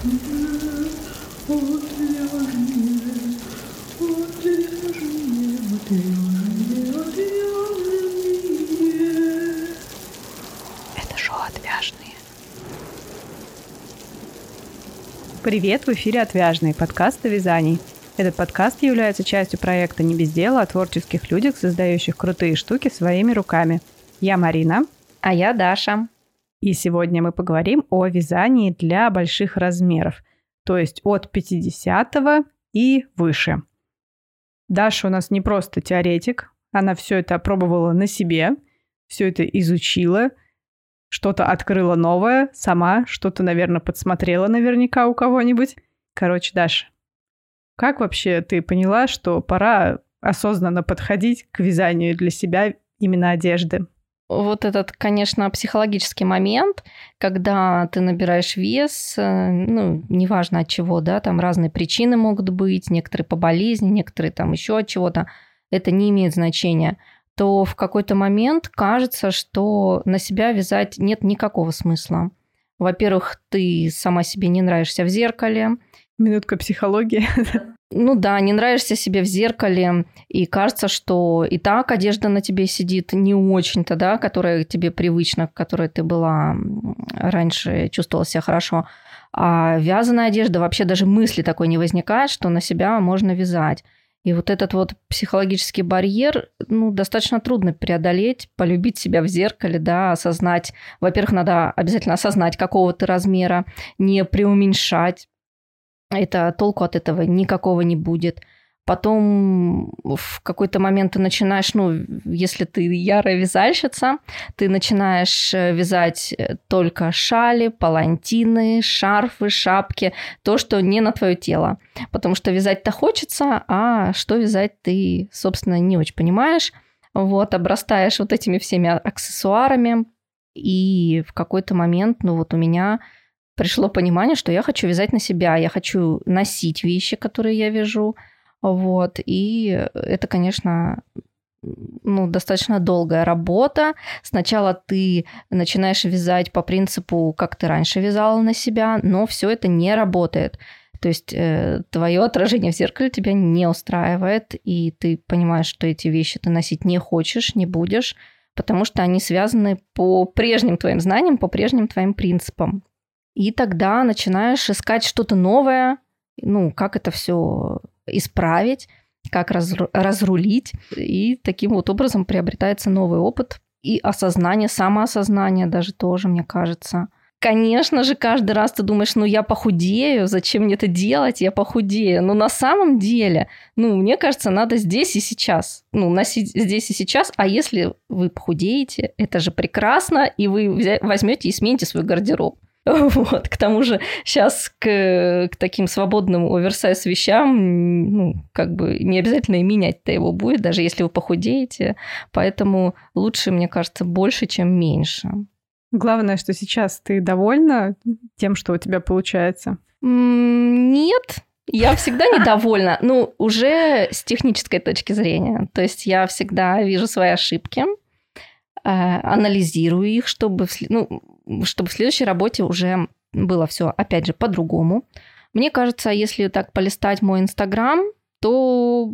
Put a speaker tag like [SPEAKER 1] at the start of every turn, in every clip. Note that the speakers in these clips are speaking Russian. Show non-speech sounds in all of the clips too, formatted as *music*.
[SPEAKER 1] Это шоу «Отвяжные». Привет, в эфире «Отвяжные» подкаст о вязании. Этот подкаст является частью проекта «Не без дела» о творческих людях, создающих крутые штуки своими руками. Я Марина.
[SPEAKER 2] А я Даша.
[SPEAKER 1] И сегодня мы поговорим о вязании для больших размеров, то есть от 50 и выше. Даша у нас не просто теоретик, она все это опробовала на себе, все это изучила, что-то открыла новое сама, что-то, наверное, подсмотрела наверняка у кого-нибудь. Короче, Даша, как вообще ты поняла, что пора осознанно подходить к вязанию для себя именно одежды?
[SPEAKER 2] Вот этот, конечно, психологический момент, когда ты набираешь вес, э, ну, неважно от чего, да, там разные причины могут быть, некоторые по болезни, некоторые там еще от чего-то, это не имеет значения, то в какой-то момент кажется, что на себя вязать нет никакого смысла. Во-первых, ты сама себе не нравишься в зеркале,
[SPEAKER 1] Минутка психологии. *laughs*
[SPEAKER 2] Ну да, не нравишься себе в зеркале, и кажется, что и так одежда на тебе сидит не очень-то, да, которая тебе привычна, к которой ты была раньше, чувствовала себя хорошо. А вязаная одежда, вообще даже мысли такой не возникает, что на себя можно вязать. И вот этот вот психологический барьер, ну, достаточно трудно преодолеть, полюбить себя в зеркале, да, осознать. Во-первых, надо обязательно осознать, какого ты размера, не преуменьшать, это толку от этого никакого не будет. Потом в какой-то момент ты начинаешь, ну, если ты ярая вязальщица, ты начинаешь э, вязать э, только шали, палантины, шарфы, шапки, то, что не на твое тело. Потому что вязать-то хочется, а что вязать ты, собственно, не очень понимаешь. Вот, обрастаешь вот этими всеми аксессуарами, и в какой-то момент, ну вот у меня пришло понимание, что я хочу вязать на себя, я хочу носить вещи, которые я вяжу. Вот. И это, конечно, ну, достаточно долгая работа. Сначала ты начинаешь вязать по принципу, как ты раньше вязала на себя, но все это не работает. То есть э, твое отражение в зеркале тебя не устраивает, и ты понимаешь, что эти вещи ты носить не хочешь, не будешь, потому что они связаны по прежним твоим знаниям, по прежним твоим принципам. И тогда начинаешь искать что-то новое, ну, как это все исправить, как разру- разрулить. И таким вот образом приобретается новый опыт и осознание, самоосознание даже тоже, мне кажется. Конечно же, каждый раз ты думаешь, ну я похудею, зачем мне это делать, я похудею. Но на самом деле, ну, мне кажется, надо здесь и сейчас. Ну, носить здесь и сейчас. А если вы похудеете, это же прекрасно, и вы возьмете и смените свой гардероб. *laughs* Вот. К тому же сейчас к, к таким свободным оверсайз вещам, ну, как бы не обязательно и менять-то его будет, даже если вы похудеете. Поэтому лучше, мне кажется, больше, чем меньше.
[SPEAKER 1] Главное, что сейчас ты довольна тем, что у тебя получается?
[SPEAKER 2] Нет, я всегда *laughs* недовольна, ну, уже с технической точки зрения. То есть я всегда вижу свои ошибки, анализирую их, чтобы, ну, чтобы в следующей работе уже было все, опять же, по-другому. Мне кажется, если так полистать мой Инстаграм, то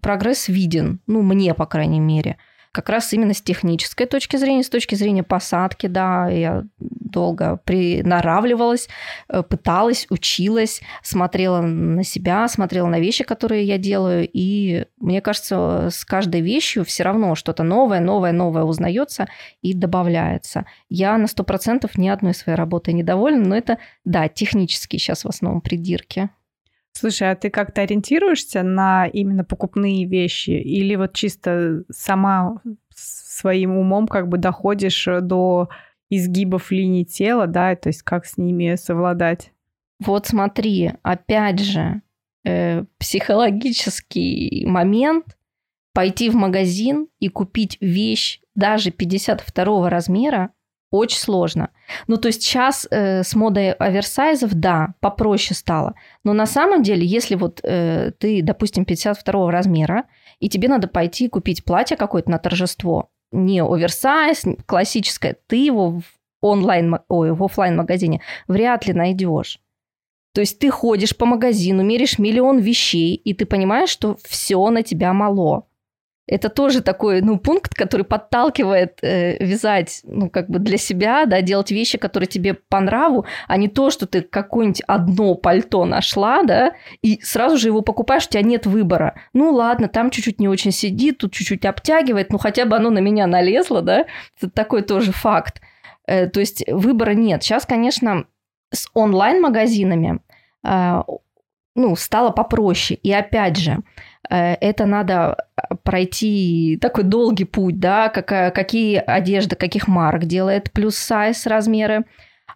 [SPEAKER 2] прогресс виден, ну, мне, по крайней мере как раз именно с технической точки зрения, с точки зрения посадки, да, я долго приноравливалась, э, пыталась, училась, смотрела на себя, смотрела на вещи, которые я делаю, и мне кажется, с каждой вещью все равно что-то новое, новое, новое узнается и добавляется. Я на сто процентов ни одной своей работой недовольна, но это, да, технические сейчас в основном придирки.
[SPEAKER 1] Слушай, а ты как-то ориентируешься на именно покупные вещи или вот чисто сама своим умом как бы доходишь э, до изгибов линий тела, да, то есть как с ними совладать?
[SPEAKER 2] Вот смотри, опять же, э, психологический момент пойти в магазин и купить вещь даже 52 размера очень сложно. Ну, то есть сейчас э, с модой оверсайзов, да, попроще стало. Но на самом деле, если вот э, ты, допустим, 52 размера, и тебе надо пойти купить платье какое-то на торжество, не оверсайз, классическое, ты его в онлайн, ой, в офлайн магазине вряд ли найдешь. То есть ты ходишь по магазину, меришь миллион вещей, и ты понимаешь, что все на тебя мало. Это тоже такой, ну, пункт, который подталкивает э, вязать, ну, как бы для себя, да, делать вещи, которые тебе по нраву, а не то, что ты какое-нибудь одно пальто нашла, да, и сразу же его покупаешь, у тебя нет выбора. Ну, ладно, там чуть-чуть не очень сидит, тут чуть-чуть обтягивает, ну, хотя бы оно на меня налезло, да, это такой тоже факт. Э, то есть выбора нет. Сейчас, конечно, с онлайн-магазинами э, ну, стало попроще. И опять же, это надо пройти такой долгий путь, да, какая, какие одежды, каких марок делает плюс сайз размеры,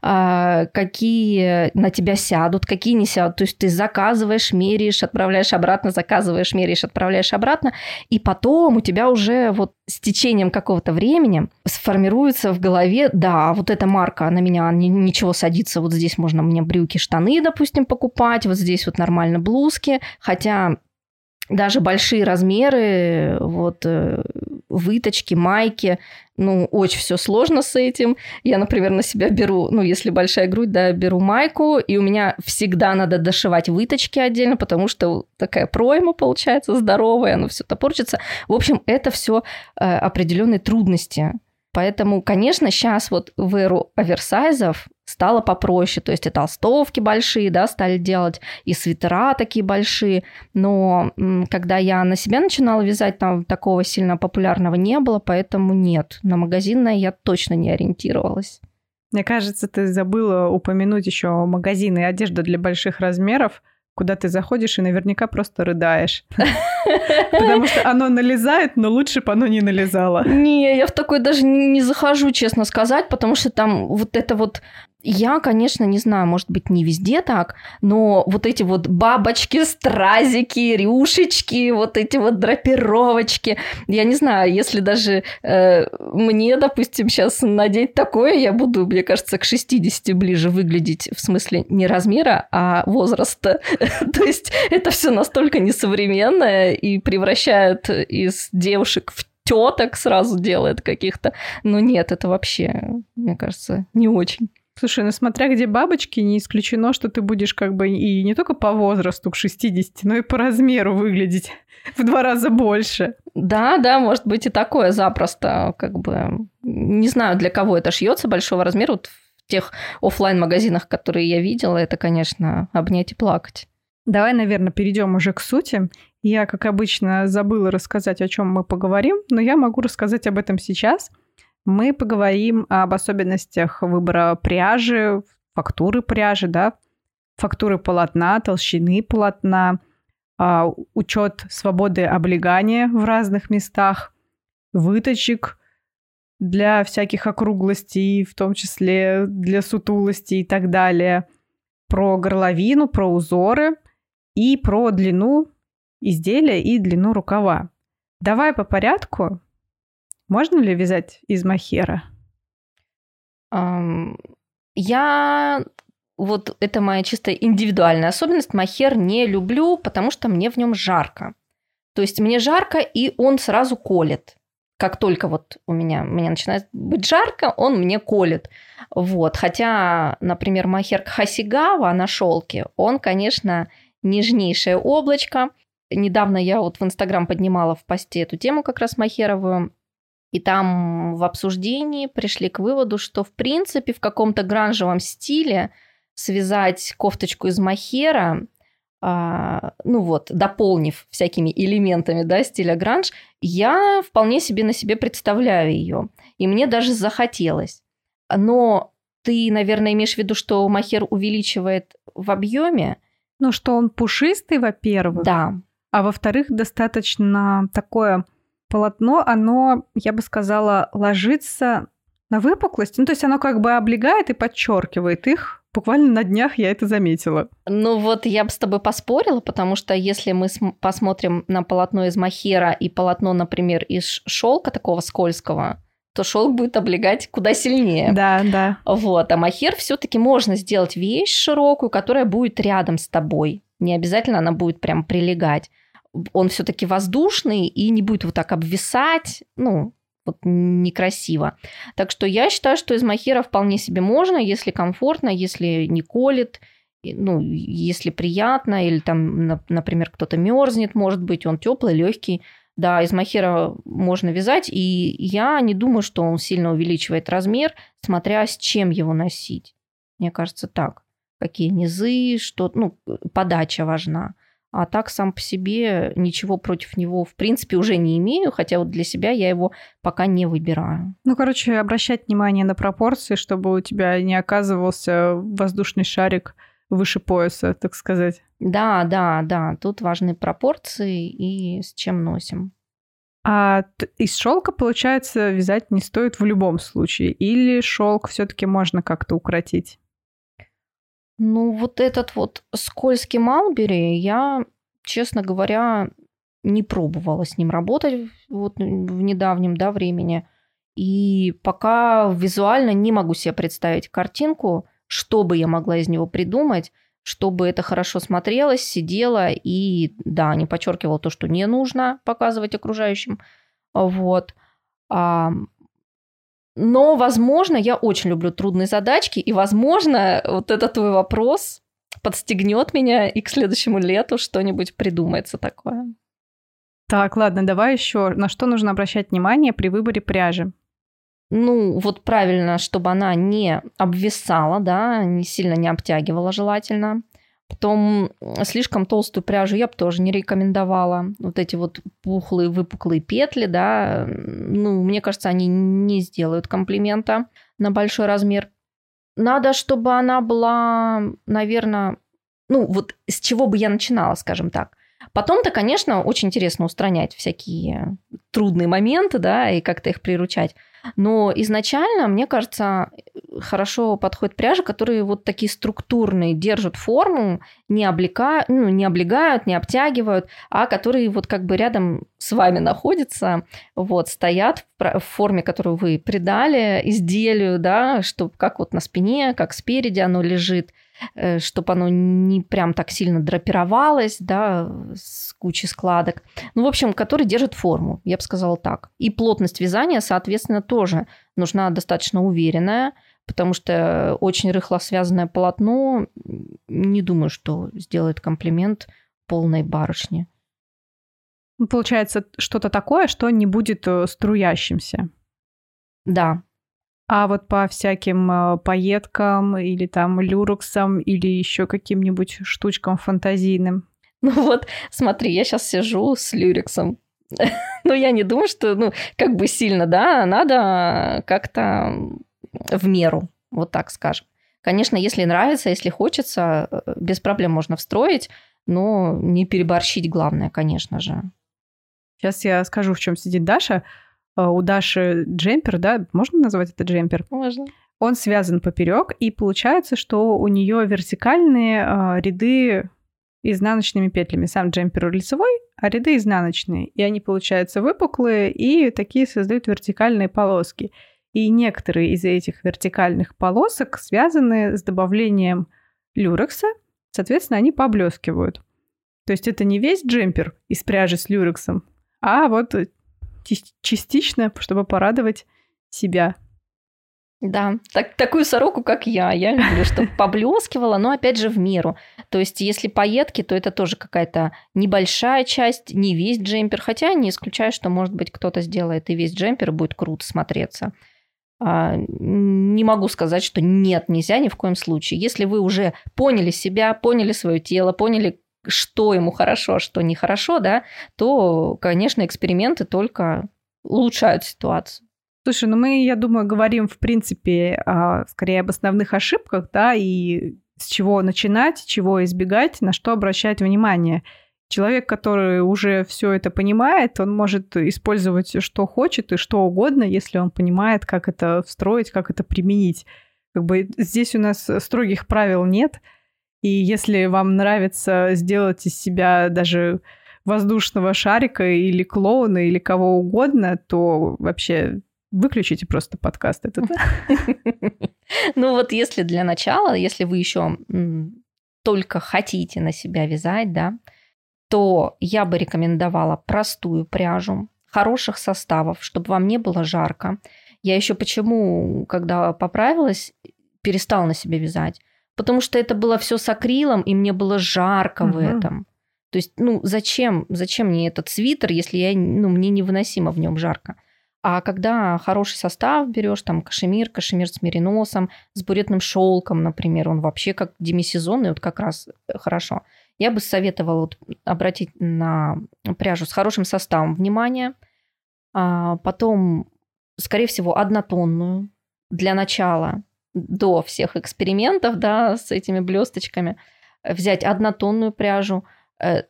[SPEAKER 2] а, какие на тебя сядут, какие не сядут. То есть ты заказываешь, меряешь, отправляешь обратно, заказываешь, меряешь, отправляешь обратно, и потом у тебя уже вот с течением какого-то времени сформируется в голове, да, вот эта марка на меня ничего садится, вот здесь можно мне брюки, штаны, допустим, покупать, вот здесь вот нормально блузки, хотя даже большие размеры, вот э, выточки, майки, ну, очень все сложно с этим. Я, например, на себя беру, ну, если большая грудь, да, беру майку, и у меня всегда надо дошивать выточки отдельно, потому что такая пройма получается здоровая, оно все топорчится. В общем, это все э, определенные трудности. Поэтому, конечно, сейчас вот в эру оверсайзов стало попроще. То есть и толстовки большие, да, стали делать, и свитера такие большие. Но когда я на себя начинала вязать, там такого сильно популярного не было, поэтому нет. На магазинное я точно не ориентировалась.
[SPEAKER 1] Мне кажется, ты забыла упомянуть еще магазины одежда для больших размеров куда ты заходишь и наверняка просто рыдаешь. *laughs* Потому что оно налезает, но лучше бы оно не налезало.
[SPEAKER 2] Не, я в такой даже не захожу, честно сказать, потому что там вот это вот я, конечно, не знаю, может быть, не везде так, но вот эти вот бабочки, стразики, рюшечки, вот эти вот драпировочки, я не знаю, если даже э, мне, допустим, сейчас надеть такое, я буду, мне кажется, к 60 ближе выглядеть, в смысле не размера, а возраста. *laughs* То есть это все настолько несовременное и превращает из девушек в теток сразу делает каких-то. Но нет, это вообще, мне кажется, не очень.
[SPEAKER 1] Слушай, ну смотря где бабочки, не исключено, что ты будешь как бы и не только по возрасту к 60, но и по размеру выглядеть *laughs* в два раза больше.
[SPEAKER 2] Да, да, может быть и такое запросто, как бы, не знаю, для кого это шьется большого размера. Вот в тех офлайн магазинах которые я видела, это, конечно, обнять и плакать.
[SPEAKER 1] Давай, наверное, перейдем уже к сути. Я, как обычно, забыла рассказать, о чем мы поговорим, но я могу рассказать об этом сейчас – мы поговорим об особенностях выбора пряжи, фактуры пряжи, да, фактуры полотна, толщины полотна, а, учет свободы облегания в разных местах, выточек для всяких округлостей, в том числе для сутулости и так далее, про горловину, про узоры и про длину изделия и длину рукава. Давай по порядку. Можно ли вязать из махера?
[SPEAKER 2] Um, я вот это моя чисто индивидуальная особенность. Махер не люблю, потому что мне в нем жарко. То есть мне жарко, и он сразу колет. Как только вот у меня, мне начинает быть жарко, он мне колет. Вот. Хотя, например, махер Хасигава на шелке, он, конечно, нежнейшее облачко. Недавно я вот в Инстаграм поднимала в посте эту тему как раз махеровую. И там в обсуждении пришли к выводу, что в принципе в каком-то гранжевом стиле связать кофточку из махера, а, ну вот, дополнив всякими элементами да, стиля гранж, я вполне себе на себе представляю ее. И мне даже захотелось. Но ты, наверное, имеешь в виду, что махер увеличивает в объеме?
[SPEAKER 1] Ну, что он пушистый, во-первых.
[SPEAKER 2] Да.
[SPEAKER 1] А во-вторых, достаточно такое полотно, оно, я бы сказала, ложится на выпуклость. Ну, то есть оно как бы облегает и подчеркивает их. Буквально на днях я это заметила.
[SPEAKER 2] Ну вот я бы с тобой поспорила, потому что если мы посмотрим на полотно из махера и полотно, например, из шелка такого скользкого, то шелк будет облегать куда сильнее.
[SPEAKER 1] Да, да.
[SPEAKER 2] Вот. А махер все-таки можно сделать вещь широкую, которая будет рядом с тобой. Не обязательно она будет прям прилегать он все-таки воздушный и не будет вот так обвисать, ну, вот некрасиво. Так что я считаю, что из махера вполне себе можно, если комфортно, если не колет, ну, если приятно, или там, например, кто-то мерзнет, может быть, он теплый, легкий. Да, из махера можно вязать, и я не думаю, что он сильно увеличивает размер, смотря с чем его носить. Мне кажется, так. Какие низы, что, ну, подача важна. А так сам по себе ничего против него в принципе уже не имею, хотя вот для себя я его пока не выбираю.
[SPEAKER 1] Ну, короче, обращать внимание на пропорции, чтобы у тебя не оказывался воздушный шарик выше пояса, так сказать.
[SPEAKER 2] Да, да, да. Тут важны пропорции и с чем носим.
[SPEAKER 1] А из шелка, получается, вязать не стоит в любом случае? Или шелк все-таки можно как-то укротить?
[SPEAKER 2] Ну, вот этот вот скользкий Малбери, я, честно говоря, не пробовала с ним работать вот в недавнем да, времени. И пока визуально не могу себе представить картинку, что бы я могла из него придумать, чтобы это хорошо смотрелось, сидело и, да, не подчеркивало то, что не нужно показывать окружающим. Вот. Но, возможно, я очень люблю трудные задачки, и, возможно, вот этот твой вопрос подстегнет меня, и к следующему лету что-нибудь придумается такое.
[SPEAKER 1] Так, ладно, давай еще. На что нужно обращать внимание при выборе пряжи?
[SPEAKER 2] Ну, вот правильно, чтобы она не обвисала, да, не сильно не обтягивала желательно. Потом слишком толстую пряжу я бы тоже не рекомендовала. Вот эти вот пухлые, выпуклые петли, да, ну, мне кажется, они не сделают комплимента на большой размер. Надо, чтобы она была, наверное, ну, вот с чего бы я начинала, скажем так. Потом-то, конечно, очень интересно устранять всякие трудные моменты, да, и как-то их приручать. Но изначально, мне кажется, хорошо подходят пряжи, которые вот такие структурные, держат форму, не, облегают, ну, не облегают, не обтягивают, а которые вот как бы рядом с вами находятся, вот, стоят в форме, которую вы придали изделию, да, чтобы как вот на спине, как спереди оно лежит, э, чтобы оно не прям так сильно драпировалось, да, с кучей складок. Ну, в общем, который держит форму, я бы сказала так. И плотность вязания, соответственно, тоже нужна достаточно уверенная, потому что очень рыхло связанное полотно, не думаю, что сделает комплимент полной барышне.
[SPEAKER 1] Ну, получается, что-то такое, что не будет э, струящимся.
[SPEAKER 2] Да.
[SPEAKER 1] А вот по всяким э, пайеткам или там люрексам или еще каким-нибудь штучкам фантазийным. *laughs*
[SPEAKER 2] Ну вот, смотри, я сейчас сижу с люрексом. *laughs* Но я не думаю, что, ну, как бы сильно, да, надо как-то в меру, вот так скажем. Конечно, если нравится, если хочется, э, без проблем можно встроить, но не переборщить главное, конечно же.
[SPEAKER 1] Сейчас я скажу, в чем сидит Даша. Э, у Даши джемпер, да, можно назвать это джемпер?
[SPEAKER 2] Можно.
[SPEAKER 1] Он связан поперек, и получается, что у нее вертикальные э, ряды изнаночными петлями. Сам джемпер лицевой, а ряды изнаночные. И они, получаются, выпуклые, и такие создают вертикальные полоски. И некоторые из этих вертикальных полосок связаны с добавлением люрекса, соответственно, они поблескивают. То есть это не весь джемпер из пряжи с люрексом, а вот частично, чтобы порадовать себя.
[SPEAKER 2] Да, так, такую сороку, как я. Я люблю, чтобы *laughs* поблескивала, но опять же в меру. То есть, если пайетки, то это тоже какая-то небольшая часть, не весь джемпер. Хотя не исключаю, что, может быть, кто-то сделает и весь джемпер, будет круто смотреться. А, не могу сказать, что нет, нельзя ни в коем случае. Если вы уже поняли себя, поняли свое тело, поняли, что ему хорошо, а что нехорошо, да, то, конечно, эксперименты только улучшают ситуацию.
[SPEAKER 1] Слушай, ну мы, я думаю, говорим, в принципе, скорее об основных ошибках, да, и с чего начинать, чего избегать, на что обращать внимание. Человек, который уже все это понимает, он может использовать что хочет и что угодно, если он понимает, как это встроить, как это применить. Как бы здесь у нас строгих правил нет. И если вам нравится сделать из себя даже воздушного шарика или клоуна или кого угодно, то вообще выключите просто подкаст этот. *laughs*
[SPEAKER 2] Ну вот если для начала, если вы еще только хотите на себя вязать, да, то я бы рекомендовала простую пряжу, хороших составов, чтобы вам не было жарко. Я еще почему, когда поправилась, перестала на себе вязать, потому что это было все с акрилом, и мне было жарко угу. в этом. То есть, ну, зачем, зачем мне этот свитер, если я, ну, мне невыносимо в нем жарко? А когда хороший состав берешь, там кашемир, кашемир с мериносом, с буретным шелком, например, он вообще как демисезонный, вот как раз э, хорошо. Я бы советовала вот обратить на пряжу с хорошим составом внимание, а потом, скорее всего, однотонную для начала, до всех экспериментов, да, с этими блесточками, взять однотонную пряжу, э,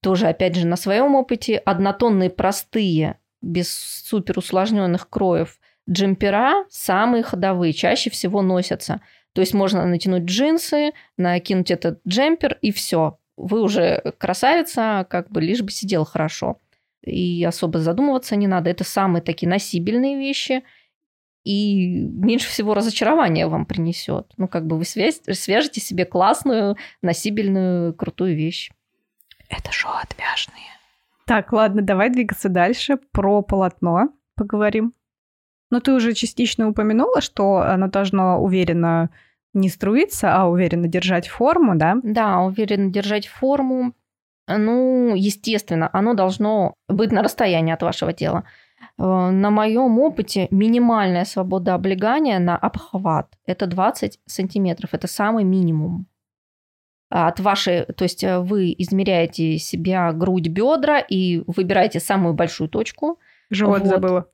[SPEAKER 2] тоже, опять же, на своем опыте, однотонные простые без супер усложненных кроев джемпера самые ходовые, чаще всего носятся. То есть можно натянуть джинсы, накинуть этот джемпер и все. Вы уже красавица, как бы лишь бы сидел хорошо. И особо задумываться не надо. Это самые такие носибельные вещи. И меньше всего разочарования вам принесет. Ну, как бы вы свяжете себе классную, носибельную, крутую вещь.
[SPEAKER 1] Это шоу отвяжные. Так, ладно, давай двигаться дальше. Про полотно поговорим. Ну, ты уже частично упомянула, что оно должно уверенно не струиться, а уверенно держать форму, да?
[SPEAKER 2] Да, уверенно держать форму. Ну, естественно, оно должно быть на расстоянии от вашего тела. Э, на моем опыте минимальная свобода облегания на обхват – это 20 сантиметров. Это самый минимум от вашей, то есть э, вы измеряете себя грудь, бедра и выбираете самую большую точку.
[SPEAKER 1] Живот вот. забыла.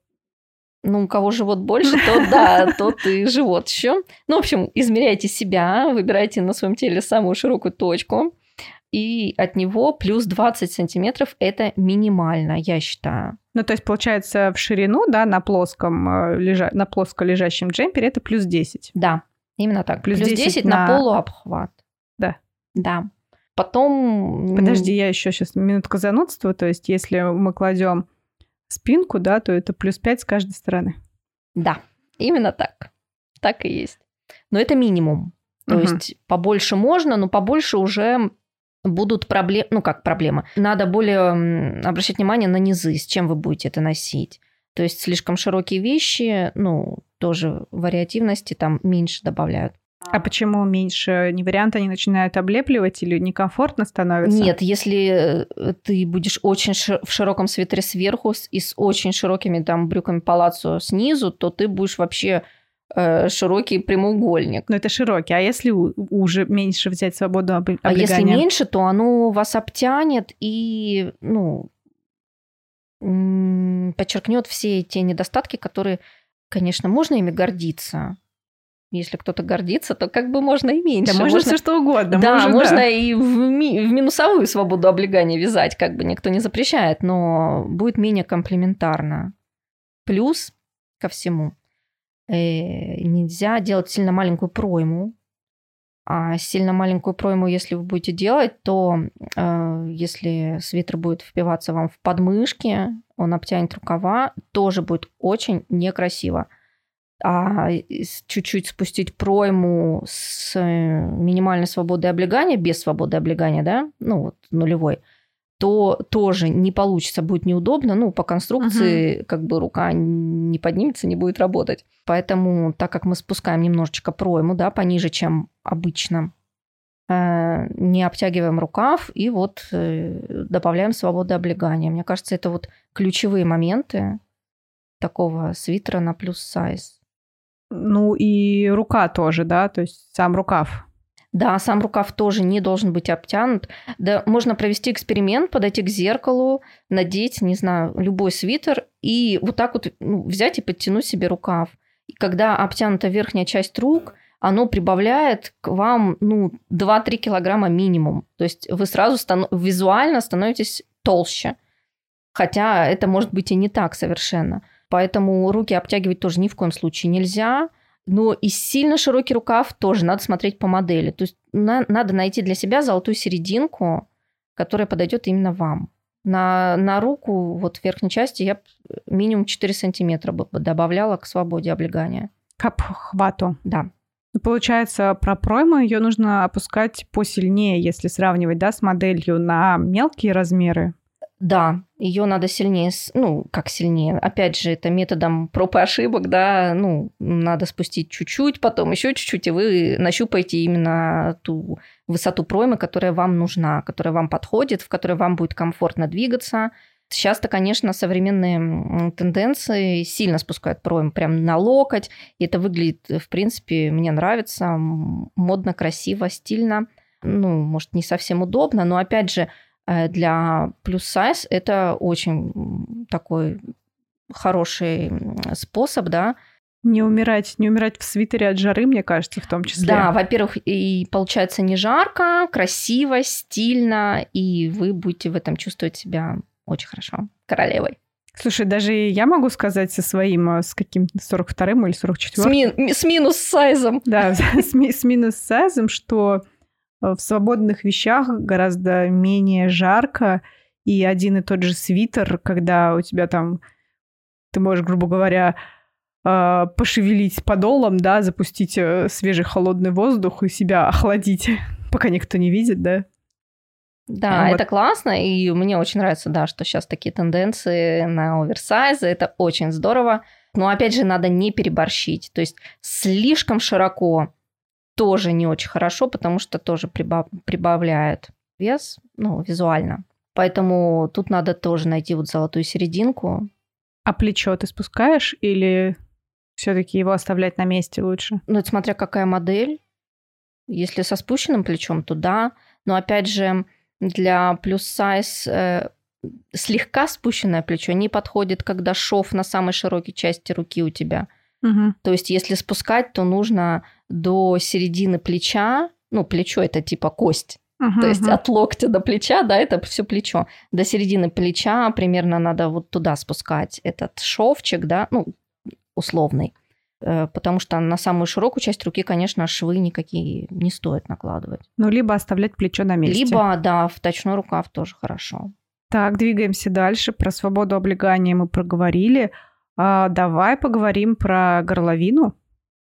[SPEAKER 2] Ну, у кого живот больше, то *laughs* да, тот и живот еще. Ну, в общем, измеряйте себя, выбирайте на своем теле самую широкую точку, и от него плюс 20 сантиметров – это минимально, я считаю.
[SPEAKER 1] Ну, то есть, получается, в ширину, да, на плоском, э, лежа... на плоско лежащем джемпере это плюс 10.
[SPEAKER 2] Да, именно так. Плюс, плюс 10, 10 на... на полуобхват.
[SPEAKER 1] Да.
[SPEAKER 2] Да. Потом...
[SPEAKER 1] Подожди, я еще сейчас минутку занудствую. То есть, если мы кладем спинку, да, то это плюс 5 с каждой стороны.
[SPEAKER 2] Да, именно так. Так и есть. Но это минимум. То угу. есть побольше можно, но побольше уже будут проблемы, ну как проблемы, надо более обращать внимание на низы, с чем вы будете это носить. То есть слишком широкие вещи, ну, тоже вариативности там меньше добавляют.
[SPEAKER 1] А почему меньше? Не вариант, они начинают облепливать или некомфортно становится?
[SPEAKER 2] Нет, если э, ты будешь очень шир- в широком свитере сверху и с очень широкими там брюками палаццо снизу, то ты будешь вообще э, широкий прямоугольник.
[SPEAKER 1] Но это широкий. А если уже меньше взять свободу облегания? А
[SPEAKER 2] если меньше, то оно вас обтянет и, ну, подчеркнет все те недостатки, которые, конечно, можно ими гордиться, если кто-то гордится, то как бы можно и меньше.
[SPEAKER 1] Да, можно, можно... все что угодно.
[SPEAKER 2] Да, можно, можно да. и в, ми... в минусовую свободу облегания вязать, как бы никто не запрещает, но будет менее комплементарно. Плюс ко всему, э, нельзя делать сильно маленькую пройму. А сильно маленькую пройму, если вы будете делать, то э, если свитер будет впиваться вам в подмышки, он обтянет рукава, тоже будет очень некрасиво а чуть-чуть спустить пройму с э, минимальной свободой облегания, без свободы облегания, да, ну вот нулевой, то тоже не получится, будет неудобно. Ну, по конструкции угу. как бы рука не поднимется, не будет работать. Поэтому, так как мы спускаем немножечко пройму, да, пониже, чем обычно, э, не обтягиваем рукав и вот э, добавляем свободу облегания. Мне кажется, это вот ключевые моменты такого свитера на плюс сайз.
[SPEAKER 1] Ну и рука тоже, да, то есть сам рукав.
[SPEAKER 2] Да, сам рукав тоже не должен быть обтянут. Да, можно провести эксперимент, подойти к зеркалу, надеть, не знаю, любой свитер и вот так вот ну, взять и подтянуть себе рукав. И когда обтянута верхняя часть рук, оно прибавляет к вам ну, 2-3 килограмма минимум. То есть вы сразу станов... визуально становитесь толще. Хотя это может быть и не так совершенно. Поэтому руки обтягивать тоже ни в коем случае нельзя. Но и сильно широкий рукав тоже надо смотреть по модели. То есть на, надо найти для себя золотую серединку, которая подойдет именно вам. На, на руку, вот в верхней части, я минимум 4 сантиметра бы добавляла к свободе облегания.
[SPEAKER 1] К обхвату.
[SPEAKER 2] Да.
[SPEAKER 1] Ну, получается, про пройму ее нужно опускать посильнее, если сравнивать да, с моделью на мелкие размеры.
[SPEAKER 2] Да, ее надо сильнее, ну, как сильнее, опять же, это методом проб и ошибок, да, ну, надо спустить чуть-чуть, потом еще чуть-чуть, и вы нащупаете именно ту высоту проймы, которая вам нужна, которая вам подходит, в которой вам будет комфортно двигаться. Сейчас-то, конечно, современные тенденции сильно спускают пройму прям на локоть, и это выглядит, в принципе, мне нравится, модно, красиво, стильно, ну, может, не совсем удобно, но, опять же, для плюс сайз это очень такой хороший способ, да.
[SPEAKER 1] Не умирать, не умирать в свитере от жары, мне кажется, в том числе.
[SPEAKER 2] Да, во-первых, и получается не жарко, красиво, стильно, и вы будете в этом чувствовать себя очень хорошо, королевой.
[SPEAKER 1] Слушай, даже я могу сказать со своим, э, с каким-то 42-м или 44-м. С,
[SPEAKER 2] ми- с минус сайзом.
[SPEAKER 1] Да, *laughs* с, ми- с минус сайзом, что Э, в свободных вещах гораздо менее жарко, и один и тот же свитер, когда у тебя там, ты можешь, грубо говоря, э, пошевелить подолом, да, запустить э, свежий холодный воздух и себя охладить, *laughs* пока никто не видит, да.
[SPEAKER 2] Да, вот. это классно, и мне очень нравится, да, что сейчас такие тенденции на оверсайзы, это очень здорово. Но опять же, надо не переборщить. То есть слишком широко тоже не очень хорошо, потому что тоже прибав... прибавляет вес, ну, визуально. Поэтому тут надо тоже найти вот золотую серединку.
[SPEAKER 1] А плечо ты спускаешь или все-таки его оставлять на месте лучше?
[SPEAKER 2] Ну, это смотря какая модель. Если со спущенным плечом, то да. Но опять же, для плюс сайз э, слегка спущенное плечо не подходит, когда шов на самой широкой части руки у тебя – Угу. То есть, если спускать, то нужно до середины плеча, ну, плечо это типа кость. Uh-huh, То есть uh-huh. от локтя до плеча, да, это все плечо. До середины плеча примерно надо вот туда спускать этот шовчик, да, ну, условный. Э, потому что на самую широкую часть руки, конечно, швы никакие не стоит накладывать.
[SPEAKER 1] Ну, либо оставлять плечо на месте.
[SPEAKER 2] Либо, да, в точной рукав тоже хорошо.
[SPEAKER 1] Так, двигаемся дальше. Про свободу облегания мы проговорили. А, давай поговорим про горловину.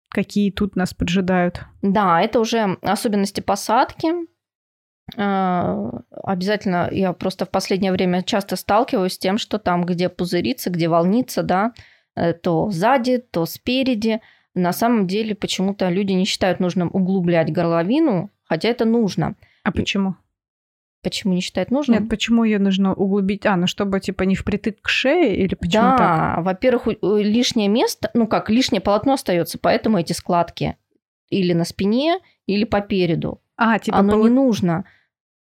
[SPEAKER 1] Какие тут нас поджидают?
[SPEAKER 2] Да, это уже особенности посадки. А, обязательно я просто в последнее время часто сталкиваюсь с тем, что там, где пузырится, где волнится, да, э, то сзади, то спереди. На самом деле почему-то люди не считают нужным углублять горловину, хотя это нужно.
[SPEAKER 1] А почему?
[SPEAKER 2] Почему не считает нужным?
[SPEAKER 1] Нет, почему ее нужно углубить? А, ну чтобы типа не впритык к шее или почему
[SPEAKER 2] да,
[SPEAKER 1] так?
[SPEAKER 2] Да, во-первых, лишнее место, ну как, лишнее полотно остается, поэтому эти складки или на спине, или по переду.
[SPEAKER 1] А, типа
[SPEAKER 2] Оно пол... не нужно.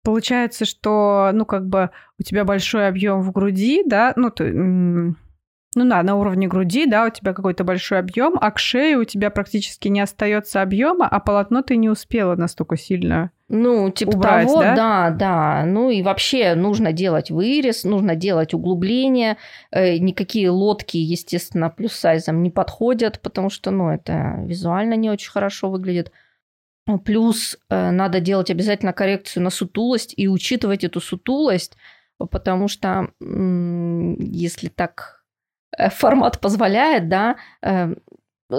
[SPEAKER 1] Получается, что, ну, как бы у тебя большой объем в груди, да, ну, ты, ну да, на уровне груди, да, у тебя какой-то большой объем, а к шее у тебя практически не остается объема, а полотно ты не успела настолько сильно
[SPEAKER 2] ну, типа
[SPEAKER 1] убрать,
[SPEAKER 2] того,
[SPEAKER 1] да?
[SPEAKER 2] да, да. Ну и вообще нужно делать вырез, нужно делать углубление. Э, никакие лодки, естественно, плюс сайзом не подходят, потому что, ну, это визуально не очень хорошо выглядит. Плюс э, надо делать обязательно коррекцию на сутулость и учитывать эту сутулость, потому что если так формат позволяет, да,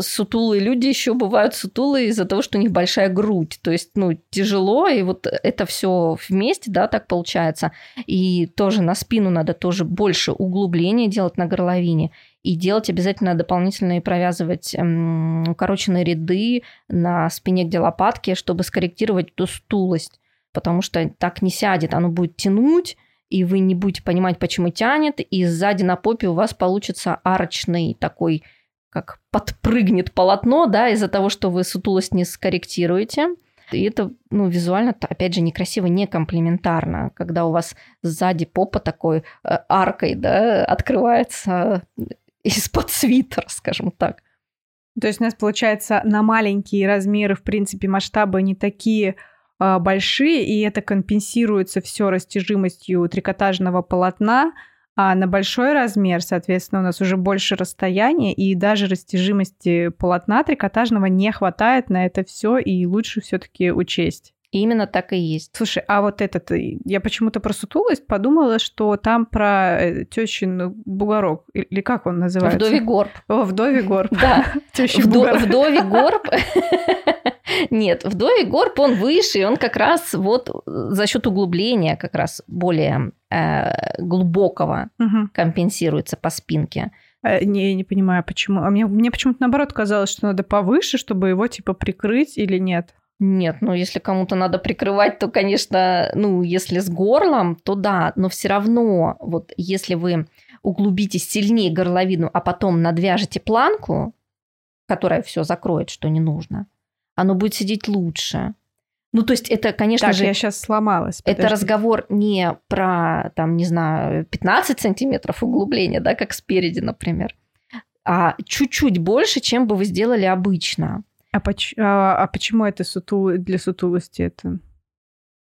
[SPEAKER 2] сутулые люди еще бывают сутулые из-за того, что у них большая грудь. То есть, ну, тяжело, и вот это все вместе, да, так получается. И тоже на спину надо тоже больше углубления делать на горловине. И делать обязательно дополнительно и провязывать эм, укороченные ряды на спине, где лопатки, чтобы скорректировать эту стулость. Потому что так не сядет, оно будет тянуть, и вы не будете понимать, почему тянет, и сзади на попе у вас получится арочный такой как подпрыгнет полотно, да, из-за того, что вы сутулость не скорректируете. И это, ну, визуально, опять же, некрасиво, не комплементарно, когда у вас сзади попа такой э, аркой, да, открывается из-под свитера, скажем так.
[SPEAKER 1] То есть у нас, получается, на маленькие размеры, в принципе, масштабы не такие э, большие, и это компенсируется все растяжимостью трикотажного полотна, а на большой размер, соответственно, у нас уже больше расстояния, и даже растяжимости полотна трикотажного не хватает на это все, и лучше все-таки учесть.
[SPEAKER 2] Именно так и есть.
[SPEAKER 1] Слушай, а вот этот, э, я почему-то про сутулость подумала, что там про э, тещин бугорок, или как он называется?
[SPEAKER 2] Вдовий горб.
[SPEAKER 1] О, вдовий горб.
[SPEAKER 2] Да. *laughs* Вдовий *laughs* горб. *laughs* Нет, вдовий горб, он выше, и он как раз вот за счет углубления как раз более э, глубокого компенсируется по спинке.
[SPEAKER 1] Э, Не, я не понимаю, почему. А мне, мне почему-то наоборот казалось, что надо повыше, чтобы его типа прикрыть или нет.
[SPEAKER 2] Нет, ну если кому-то надо прикрывать, то, конечно, ну если с горлом, то да, но все равно, вот если вы углубитесь сильнее горловину, а потом надвяжете планку, которая все закроет, что не нужно, оно будет сидеть лучше. Ну, то есть это, конечно
[SPEAKER 1] Так,
[SPEAKER 2] же,
[SPEAKER 1] я сейчас сломалась.
[SPEAKER 2] это
[SPEAKER 1] подожди.
[SPEAKER 2] разговор не про, там, не знаю, 15 сантиметров углубления, да, как спереди, например, а чуть-чуть больше, чем бы вы сделали обычно.
[SPEAKER 1] А, поч- а- а почему это сутул... для сутулости это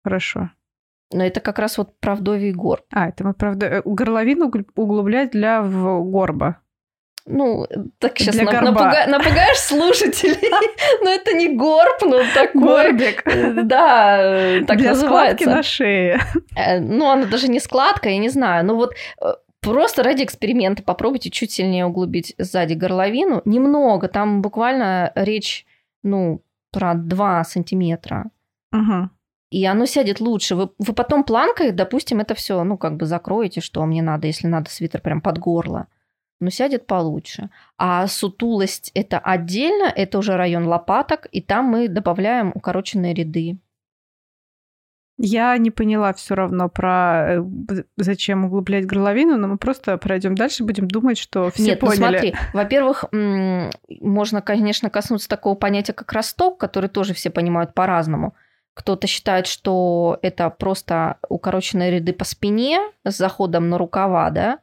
[SPEAKER 1] хорошо?
[SPEAKER 2] Но это как раз вот про вдовий горб.
[SPEAKER 1] А, это мы, правда, э, горловину угл- углублять для в- горба.
[SPEAKER 2] Ну, так сейчас
[SPEAKER 1] Для горба.
[SPEAKER 2] напугаешь слушателей. *laughs* Но это не горб, но такой...
[SPEAKER 1] Горбик.
[SPEAKER 2] Да, э, так
[SPEAKER 1] для складки
[SPEAKER 2] называется.
[SPEAKER 1] на шее.
[SPEAKER 2] Э, Ну, она даже не складка, я не знаю. Ну вот просто ради эксперимента попробуйте чуть сильнее углубить сзади горловину. Немного, там буквально речь, ну, про 2 сантиметра.
[SPEAKER 1] Мгм.
[SPEAKER 2] И оно сядет лучше. Вы, вы потом планкой, допустим, это все, ну, как бы закроете, что мне надо, если надо свитер прям под горло. Но сядет получше. А сутулость это отдельно, это уже район лопаток, и там мы добавляем укороченные ряды.
[SPEAKER 1] Я не поняла все равно про э, зачем углублять горловину, но мы просто пройдем дальше, будем думать, что все
[SPEAKER 2] Нет, ну
[SPEAKER 1] поняли.
[SPEAKER 2] смотри, во-первых, можно, конечно, коснуться такого понятия, как росток, который тоже все понимают по-разному. Кто-то считает, что это просто укороченные ряды по спине с заходом на рукава, да?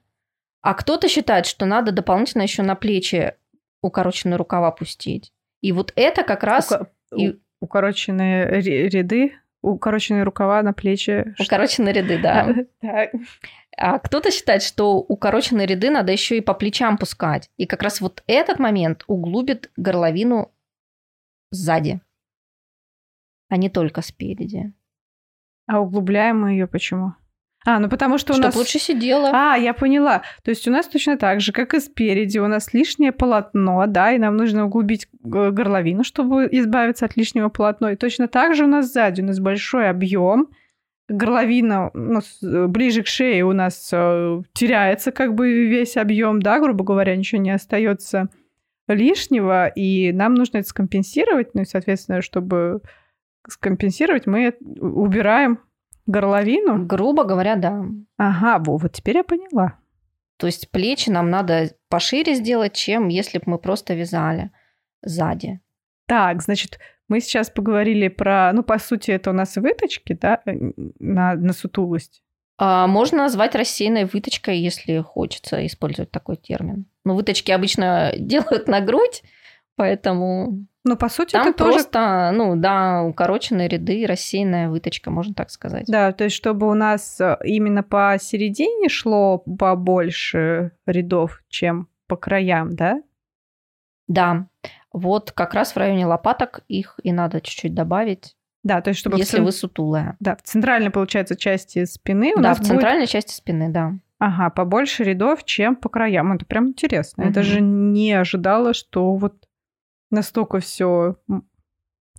[SPEAKER 2] А кто-то считает, что надо дополнительно еще на плечи укороченные рукава пустить. И вот это как раз
[SPEAKER 1] Ука-
[SPEAKER 2] и-
[SPEAKER 1] у- укороченные ряды, укороченные рукава на плечи.
[SPEAKER 2] укороченные ряды, да. А кто-то считает, что укороченные ряды надо еще и по плечам пускать. И как раз вот этот момент углубит горловину сзади, а не только спереди.
[SPEAKER 1] А углубляем мы ее почему? А, ну потому что у
[SPEAKER 2] Чтобы
[SPEAKER 1] нас...
[SPEAKER 2] лучше сидела.
[SPEAKER 1] А, я поняла. То есть у нас точно так же, как и спереди, у нас лишнее полотно, да, и нам нужно углубить горловину, чтобы избавиться от лишнего полотна. И точно так же у нас сзади, у нас большой объем, горловина ну, с- ближе к шее у нас э, теряется как бы весь объем, да, грубо говоря, ничего не остается лишнего, и нам нужно это скомпенсировать, ну и, соответственно, чтобы скомпенсировать, мы убираем горловину.
[SPEAKER 2] Грубо говоря, да.
[SPEAKER 1] Ага, во, вот теперь я поняла.
[SPEAKER 2] То есть плечи нам надо пошире сделать, чем если бы мы просто вязали сзади.
[SPEAKER 1] Так, значит, мы сейчас поговорили про, ну, по сути, это у нас выточки, да, э, на, на сутулость.
[SPEAKER 2] А можно назвать рассеянной выточкой, если хочется использовать такой термин. Но выточки обычно *laughs* делают на грудь, поэтому
[SPEAKER 1] Но по сути
[SPEAKER 2] Там
[SPEAKER 1] это тоже...
[SPEAKER 2] просто, ну да, укороченные ряды, рассеянная выточка, можно так сказать.
[SPEAKER 1] Да, то есть чтобы у нас э, именно по середине шло побольше рядов, чем по краям, да?
[SPEAKER 2] Да. Вот как раз в районе лопаток их и надо чуть-чуть добавить,
[SPEAKER 1] Да, то есть чтобы
[SPEAKER 2] если
[SPEAKER 1] цен-
[SPEAKER 2] вы сутулая.
[SPEAKER 1] да, в центральной, получается, части спины у
[SPEAKER 2] да,
[SPEAKER 1] нас
[SPEAKER 2] в
[SPEAKER 1] будет
[SPEAKER 2] центральной части спины, да.
[SPEAKER 1] ага, побольше рядов, чем по краям. Это прям интересно. Я
[SPEAKER 2] Мгм.
[SPEAKER 1] даже не ожидала, что вот настолько все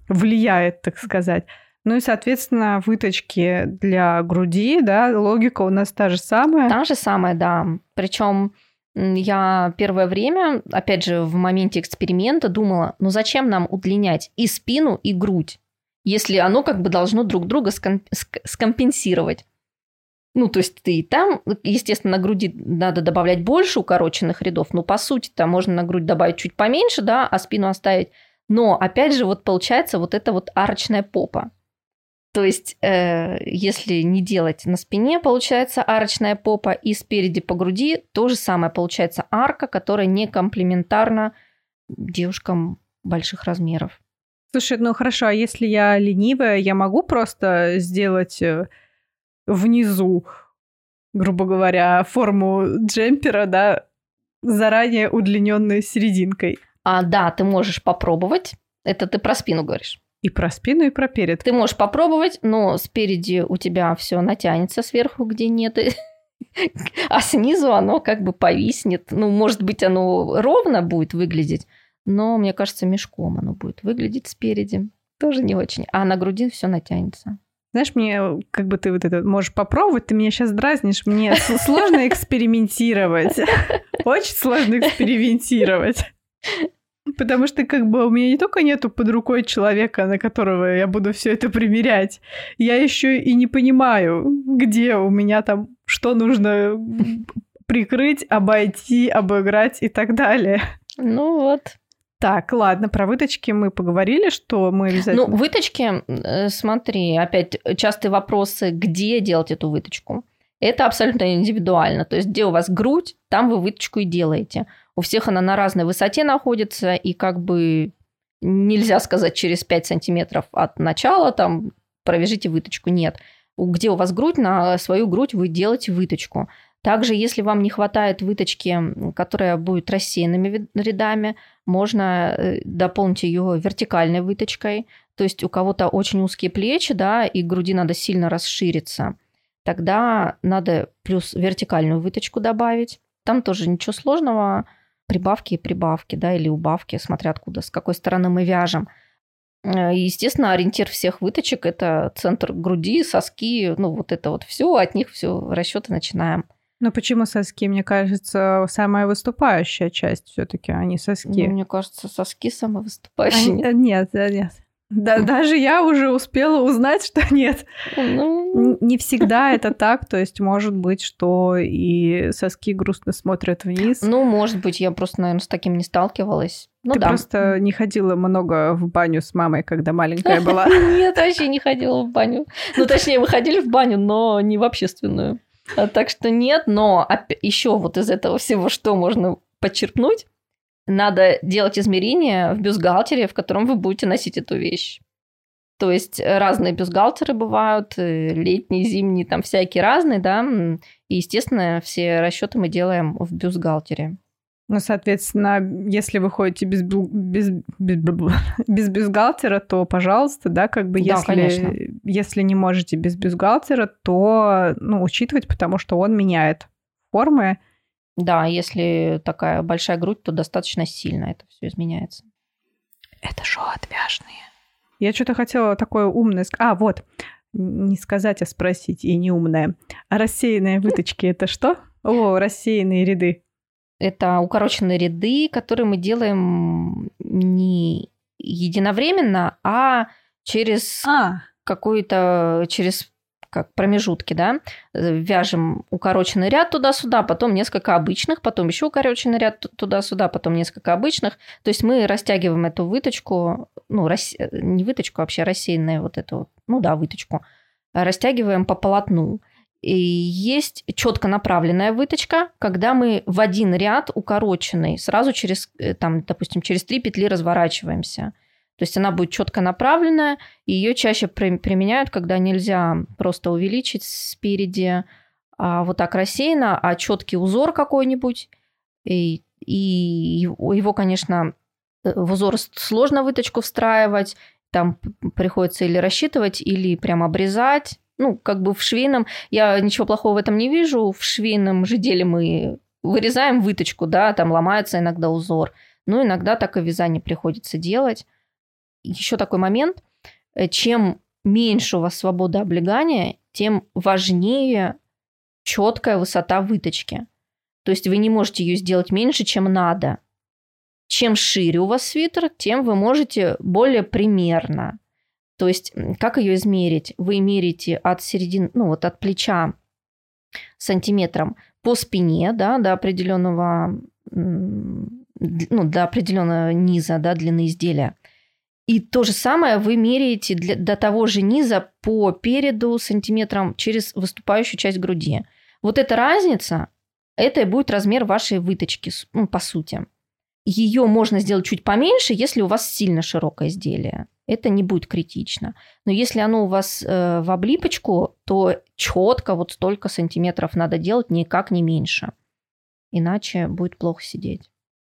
[SPEAKER 1] влияет, так сказать. Ну и, соответственно, выточки для груди, да, логика у нас та же самая.
[SPEAKER 2] Та же самое, да. Причем я первое время, опять же, в моменте эксперимента думала, ну зачем нам удлинять и спину, и грудь, если оно как бы должно друг друга ском- ск- скомпенсировать. Ну, то есть ты и там, естественно, на груди надо добавлять больше укороченных рядов, но по сути там можно на грудь добавить чуть поменьше, да, а спину оставить. Но, опять же, вот получается вот эта вот арочная попа. То есть, э, если не делать на спине, получается арочная попа, и спереди по груди то же самое получается арка, которая не комплементарна девушкам больших размеров.
[SPEAKER 1] Слушай, ну хорошо, а если я ленивая, я могу просто сделать э, внизу, грубо говоря, форму джемпера, да, заранее удлиненной серединкой.
[SPEAKER 2] А да, ты можешь попробовать. Это ты про спину говоришь.
[SPEAKER 1] И про спину, и про перед.
[SPEAKER 2] Ты можешь попробовать, но спереди у тебя все натянется сверху, где нет. *laughs* А снизу оно как бы повиснет. Ну, может быть, оно ровно будет выглядеть, но мне кажется, мешком оно будет выглядеть спереди. Тоже не очень. А на груди все натянется.
[SPEAKER 1] Знаешь, мне как бы ты вот это можешь попробовать, ты меня сейчас дразнишь, мне сложно экспериментировать. *laughs* Очень сложно экспериментировать. Потому что как бы у меня не только нету под рукой человека, на которого я буду все это примерять, я еще и не понимаю, где у меня там что нужно прикрыть, обойти, обыграть и так далее.
[SPEAKER 2] Ну вот.
[SPEAKER 1] Так, ладно, про выточки мы поговорили, что мы обязательно...
[SPEAKER 2] Ну, выточки, э, смотри, опять частые вопросы, где делать эту выточку. Это абсолютно индивидуально. То есть, где у вас грудь, там вы выточку и делаете. У всех она на разной высоте находится, и как бы нельзя сказать через 5 сантиметров от начала, там, провяжите выточку. Нет. Где у вас грудь, на свою грудь вы делаете выточку. Также, если вам не хватает выточки, которая будет рассеянными рядами, можно э, дополнить ее вертикальной выточкой. То есть у кого-то очень узкие плечи, да, и груди надо сильно расшириться. Тогда надо плюс вертикальную выточку добавить. Там тоже ничего сложного. Прибавки и прибавки, да, или убавки, смотря откуда, с какой стороны мы вяжем. Э, естественно, ориентир всех выточек – это центр груди, соски, ну вот это вот все, от них все расчеты начинаем.
[SPEAKER 1] Но почему соски? Мне кажется, самая выступающая часть все-таки, а не соски.
[SPEAKER 2] Ну, мне кажется, соски самые выступающие.
[SPEAKER 1] А, нет, нет. Да, даже я уже успела узнать, что *laughs* нет. Ну... Не всегда это так, то есть может быть, что и соски грустно смотрят вниз.
[SPEAKER 2] Ну, может быть, я просто, наверное, с таким не сталкивалась. Ну,
[SPEAKER 1] Ты
[SPEAKER 2] да.
[SPEAKER 1] просто не ходила много в баню с мамой, когда маленькая *laughs* была.
[SPEAKER 2] Нет, вообще не ходила в баню. Ну, точнее, мы ходили в баню, но не в общественную. *laughs* Так что нет, но еще вот из этого всего, что можно подчеркнуть, надо делать измерения в бюстгальтере, в котором вы будете носить эту вещь. То есть разные бюстгальтеры бывают, э, летние, зимние, там всякие разные, да. И, естественно, все расчеты мы делаем в бюстгальтере.
[SPEAKER 1] Ну, соответственно, если вы ходите без, без, без, *laughs* без бюстгальтера, то, пожалуйста, да, как бы
[SPEAKER 2] да,
[SPEAKER 1] если,
[SPEAKER 2] конечно.
[SPEAKER 1] если не можете без бюстгальтера, то ну, учитывать, потому что он меняет формы.
[SPEAKER 2] Да, если такая большая грудь, то достаточно сильно это все изменяется.
[SPEAKER 1] Это шоу отвяжные. Я что-то хотела такое умное сказать. А, вот, не сказать, а спросить, и не умное. А рассеянные выточки это что? О, рассеянные ряды.
[SPEAKER 2] Это укороченные ряды, которые мы делаем не единовременно, а через
[SPEAKER 1] а.
[SPEAKER 2] какую-то через как промежутки, да, вяжем укороченный ряд туда-сюда, потом несколько обычных, потом еще укороченный ряд туда-сюда, потом несколько обычных. То есть мы растягиваем эту выточку, ну, рас... не выточку, а вообще рассеянную вот эту, ну да, выточку, растягиваем по полотну. И есть четко направленная выточка, когда мы в один ряд укороченный сразу через, э, там, допустим, через три петли разворачиваемся. То есть она будет четко направленная, и ее чаще применяют, когда нельзя просто увеличить спереди а вот так рассеянно, а четкий узор какой-нибудь. И, и его, конечно, э, в узор сложно выточку встраивать, там приходится или рассчитывать, или прям обрезать ну, как бы в швейном, я ничего плохого в этом не вижу, в швейном же деле мы вырезаем выточку, да, там ломается иногда узор, но иногда так и вязание приходится делать. Еще такой момент, э, чем меньше у вас свобода облегания, тем важнее четкая высота выточки. То есть вы не можете ее сделать меньше, чем надо. Чем шире у вас свитер, тем вы можете более примерно то есть, как ее измерить? Вы мерите от середины, ну вот от плеча сантиметром по спине, да, до определенного, ну, до определенного низа, да, длины изделия. И то же самое вы меряете для, до того же низа по переду сантиметром через выступающую часть груди. Вот эта разница, это и будет размер вашей выточки, ну, по сути. Ее можно сделать чуть поменьше, если у вас сильно широкое изделие это не будет критично. Но если оно у вас э, в облипочку, то четко вот столько сантиметров надо делать, никак не меньше. Иначе будет плохо сидеть.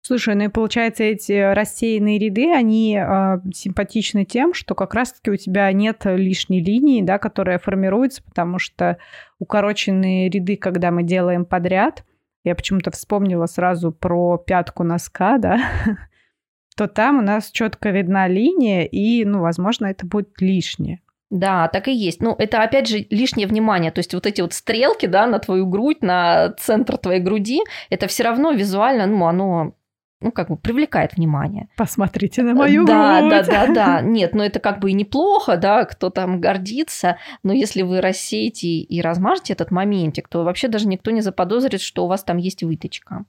[SPEAKER 1] Слушай, ну и получается, эти рассеянные ряды, они э, симпатичны тем, что как раз-таки у тебя нет лишней линии, да, которая формируется, потому что укороченные ряды, когда мы делаем подряд, я почему-то вспомнила сразу про пятку носка, да, *laughs* то там у нас четко видна линия, и, ну, возможно, это будет лишнее.
[SPEAKER 2] Да, так и есть. Ну, это опять же лишнее внимание. То есть вот эти вот стрелки, да, на твою грудь, на центр твоей груди, это все равно визуально, ну, оно ну, как бы привлекает внимание.
[SPEAKER 1] Посмотрите на мою
[SPEAKER 2] да,
[SPEAKER 1] грудь.
[SPEAKER 2] Да, да, да, да. Нет, ну это как бы и неплохо, да, кто там гордится, но если вы рассеете и размажете этот моментик, то вообще даже никто не заподозрит, что у вас там есть выточка.